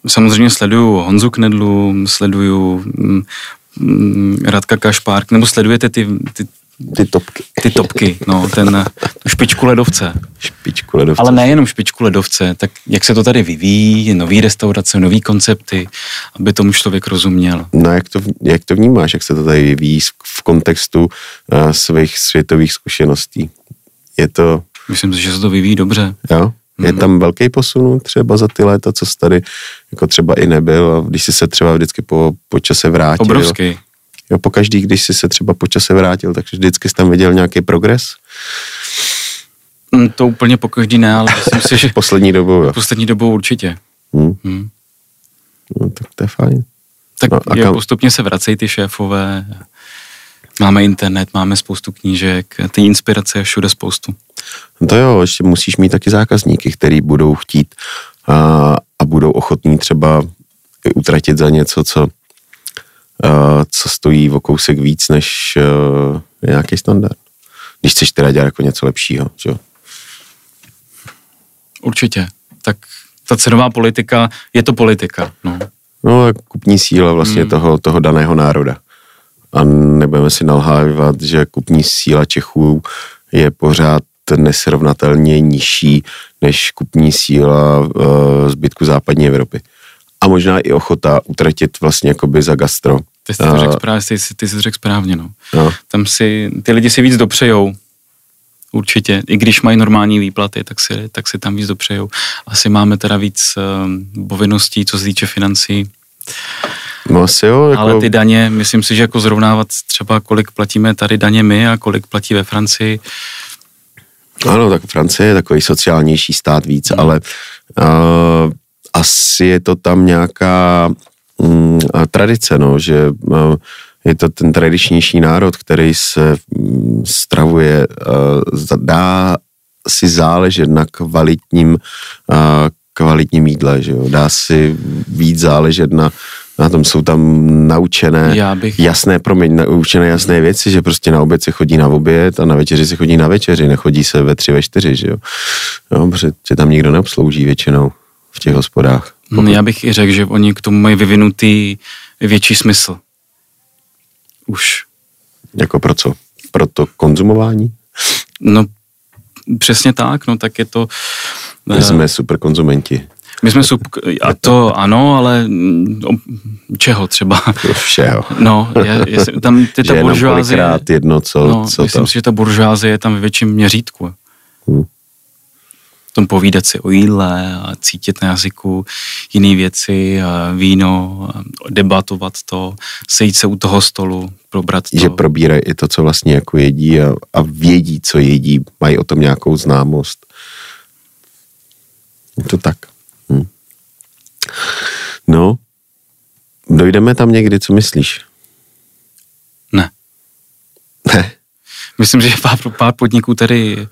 samozřejmě sleduju Honzu Knedlu, sleduju mm, mm, Radka Kašpárk, nebo sledujete ty, ty ty topky. Ty topky, no, ten špičku ledovce. Špičku ledovce. Ale nejenom špičku ledovce, tak jak se to tady vyvíjí, nový restaurace, nový koncepty, aby tomu člověk rozuměl. No jak to, jak to vnímáš, jak se to tady vyvíjí v kontextu uh, svých světových zkušeností? Je to... Myslím si, že se to vyvíjí dobře. Jo? Je hmm. tam velký posun třeba za ty léta, co jsi tady jako třeba i nebyl a když jsi se třeba vždycky po, po čase vrátil. Obrovský. Jo, po každý, když jsi se třeba po čase vrátil, tak vždycky jsi tam viděl nějaký progres? Mm, to úplně po každý ne, ale myslím si, že... poslední dobou, jo. Poslední dobou určitě. Hmm. Hmm. No, tak to je fajn. Tak no, a kam... postupně se vracejí ty šéfové. Máme internet, máme spoustu knížek, ty inspirace je všude spoustu. No to jo, ještě musíš mít taky zákazníky, který budou chtít a, a budou ochotní třeba utratit za něco, co co stojí o kousek víc než uh, nějaký standard. Když chceš teda dělat jako něco lepšího, že jo? Určitě. Tak ta cenová politika, je to politika. No, no kupní síla vlastně hmm. toho, toho daného národa. A nebudeme si nalhávat, že kupní síla Čechů je pořád nesrovnatelně nižší než kupní síla uh, zbytku západní Evropy. A možná i ochota utratit vlastně jakoby za gastro. Ty jsi to řekl správně, ty, ty jsi řekl správně, no. no. Tam si, ty lidi si víc dopřejou, určitě. I když mají normální výplaty, tak si, tak si tam víc dopřejou. Asi máme teda víc uh, povinností, co se týče financí. No asi jo. Jako... Ale ty daně, myslím si, že jako zrovnávat třeba kolik platíme tady daně my a kolik platí ve Francii, ano, tak Francie je takový sociálnější stát víc, hmm. ale uh, asi je to tam nějaká um, tradice, no, že uh, je to ten tradičnější národ, který se um, stravuje, uh, dá si záležet na kvalitním, uh, kvalitním jídle, že jo? dá si víc záležet na na tom jsou tam naučené Já bych... jasné, promiň, naučené jasné věci, že prostě na oběd se chodí na oběd a na večeři se chodí na večeři, nechodí se ve tři, ve čtyři, že jo. No, protože tam nikdo neobslouží většinou v těch hospodách. Pokud... Já bych i řekl, že oni k tomu mají vyvinutý větší smysl. Už. Jako pro co? Pro to konzumování? No, přesně tak, no tak je to... My jsme super konzumenti. My jsme sub... A to ano, ale čeho třeba? Všeho. No, je, je, tam je ta buržoázie... jedno, co, no, co myslím to? si, že ta buržoázie je tam ve větším měřítku. Hmm. Tom povídat si o jídle a cítit na jazyku jiné věci, víno, debatovat to, sejít se u toho stolu, probrat to. Že probírají i to, co vlastně jako jedí a, a vědí, co jedí, mají o tom nějakou známost. Je to tak. No, dojdeme tam někdy, co myslíš? Ne. Ne. Myslím, že pár, pár podniků tady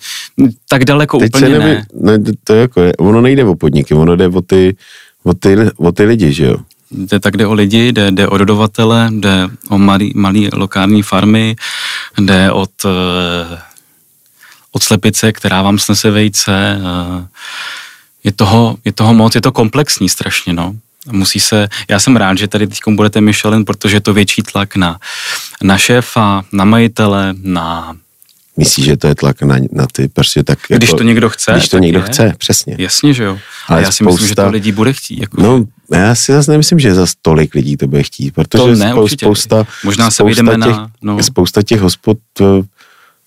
tak daleko Teď úplně neví, ne. ne. To je jako je, ono nejde o podniky, ono jde o ty, o ty, o ty lidi, že jo? Jde, tak jde o lidi, jde, jde o dodavatele, jde o malý, malý lokální farmy, jde od, eh, od slepice, která vám snese vejce, eh, je toho, je toho moc, je to komplexní strašně, no. Musí se, já jsem rád, že tady teď budete Michelin, protože je to větší tlak na, na šéfa, na majitele, na Myslíš, že to je tlak na, na ty prostě tak jako, Když to někdo chce. Když to někdo je. chce, přesně. Jasně, že jo. Ale já si spousta, myslím, že to lidí bude chtít. Jako, no, já si zase nemyslím, že za tolik lidí to bude chtít, protože to ne, spou, spousta, Možná se spousta těch, na... No. Spousta těch hospod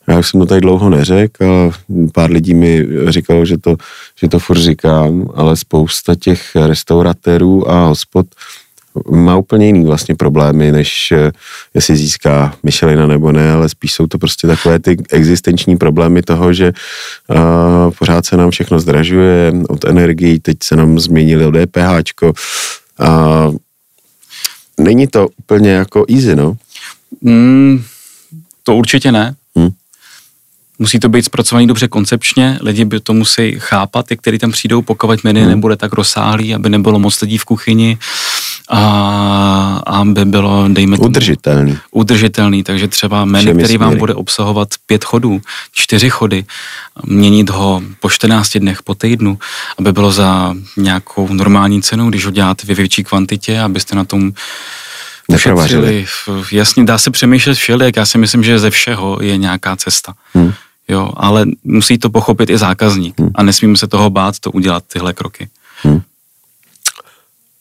já už jsem to tady dlouho neřekl a pár lidí mi říkalo, že to, že to furt říkám, ale spousta těch restauratérů a hospod má úplně jiný vlastně problémy, než eh, jestli získá Michelina nebo ne, ale spíš jsou to prostě takové ty existenční problémy toho, že uh, pořád se nám všechno zdražuje od energií, teď se nám změnili DPH, a není to úplně jako easy, no? Mm, to určitě ne. Musí to být zpracovaný dobře koncepčně, lidi by to musí chápat, ty, kteří tam přijdou, pokud menu hmm. nebude tak rozsáhlý, aby nebylo moc lidí v kuchyni a aby bylo, dejme tomu, udržitelný. Udržitelný, takže třeba menu, který vám bude obsahovat pět chodů, čtyři chody, měnit ho po 14 dnech, po týdnu, aby bylo za nějakou normální cenu, když ho děláte ve větší kvantitě, abyste na tom ušetřili. Jasně, dá se přemýšlet všelijak, já si myslím, že ze všeho je nějaká cesta. Hmm jo, ale musí to pochopit i zákazník hmm. a nesmíme se toho bát to udělat tyhle kroky. Hmm.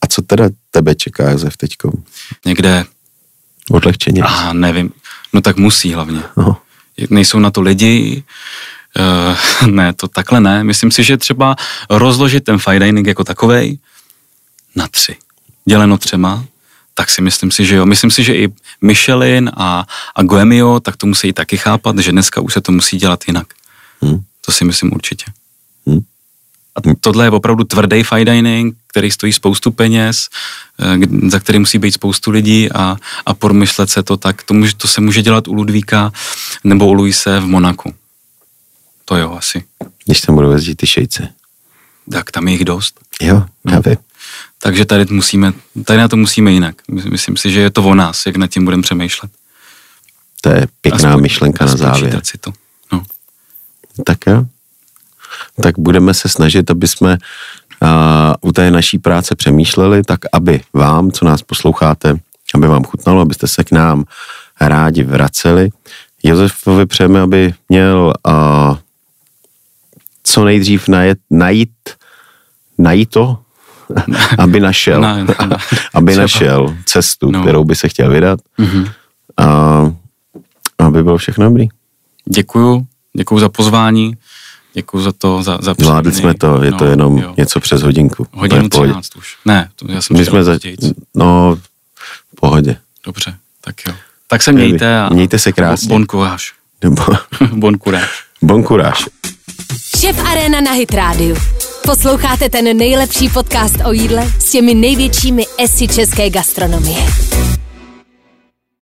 A co teda tebe čeká, Josef, teďko? Někde... Odlehčeně? Aha, nevím. No tak musí hlavně. No. Nejsou na to lidi, uh, ne, to takhle ne. Myslím si, že třeba rozložit ten fine dining jako takovej na tři. Děleno třema, tak si myslím si, že jo. Myslím si, že i Michelin a, a Guemio, tak to musí taky chápat, že dneska už se to musí dělat jinak. Hmm. To si myslím určitě. Hmm. A tohle je opravdu tvrdý fine dining, který stojí spoustu peněz, eh, za který musí být spoustu lidí a, a promyšlet se to tak. To, může, to se může dělat u Ludvíka nebo u Luise v Monaku. To jo, asi. Když tam budou jezdit ty šejce. Tak tam je jich dost. Jo, já vím. Takže tady musíme, tady na to musíme jinak. Myslím si, že je to o nás, jak nad tím budeme přemýšlet. To je pěkná aspoň, myšlenka aspoň na závěr. Si to. No. Tak jo. Tak budeme se snažit, aby jsme u té naší práce přemýšleli, tak aby vám, co nás posloucháte, aby vám chutnalo, abyste se k nám rádi vraceli. Josefovi přejeme, aby měl uh, co nejdřív najet, najít, najít to, aby našel, no, no. aby Třeba. našel cestu, no. kterou by se chtěl vydat. Mm-hmm. A aby bylo všechno dobrý. Děkuju, děkuju za pozvání, děkuju za to, za, za Zvládli jsme to, je no, to jenom jo. něco přes hodinku. Hodinu 13 už. Ne, to já jsem My jsme za... No, v pohodě. Dobře, tak jo. Tak se mějte a... Mějte se krásně. Bon courage. bon courage. Bon courage. Šef Arena na Hit Radio. Posloucháte ten nejlepší podcast o jídle s těmi největšími esy české gastronomie.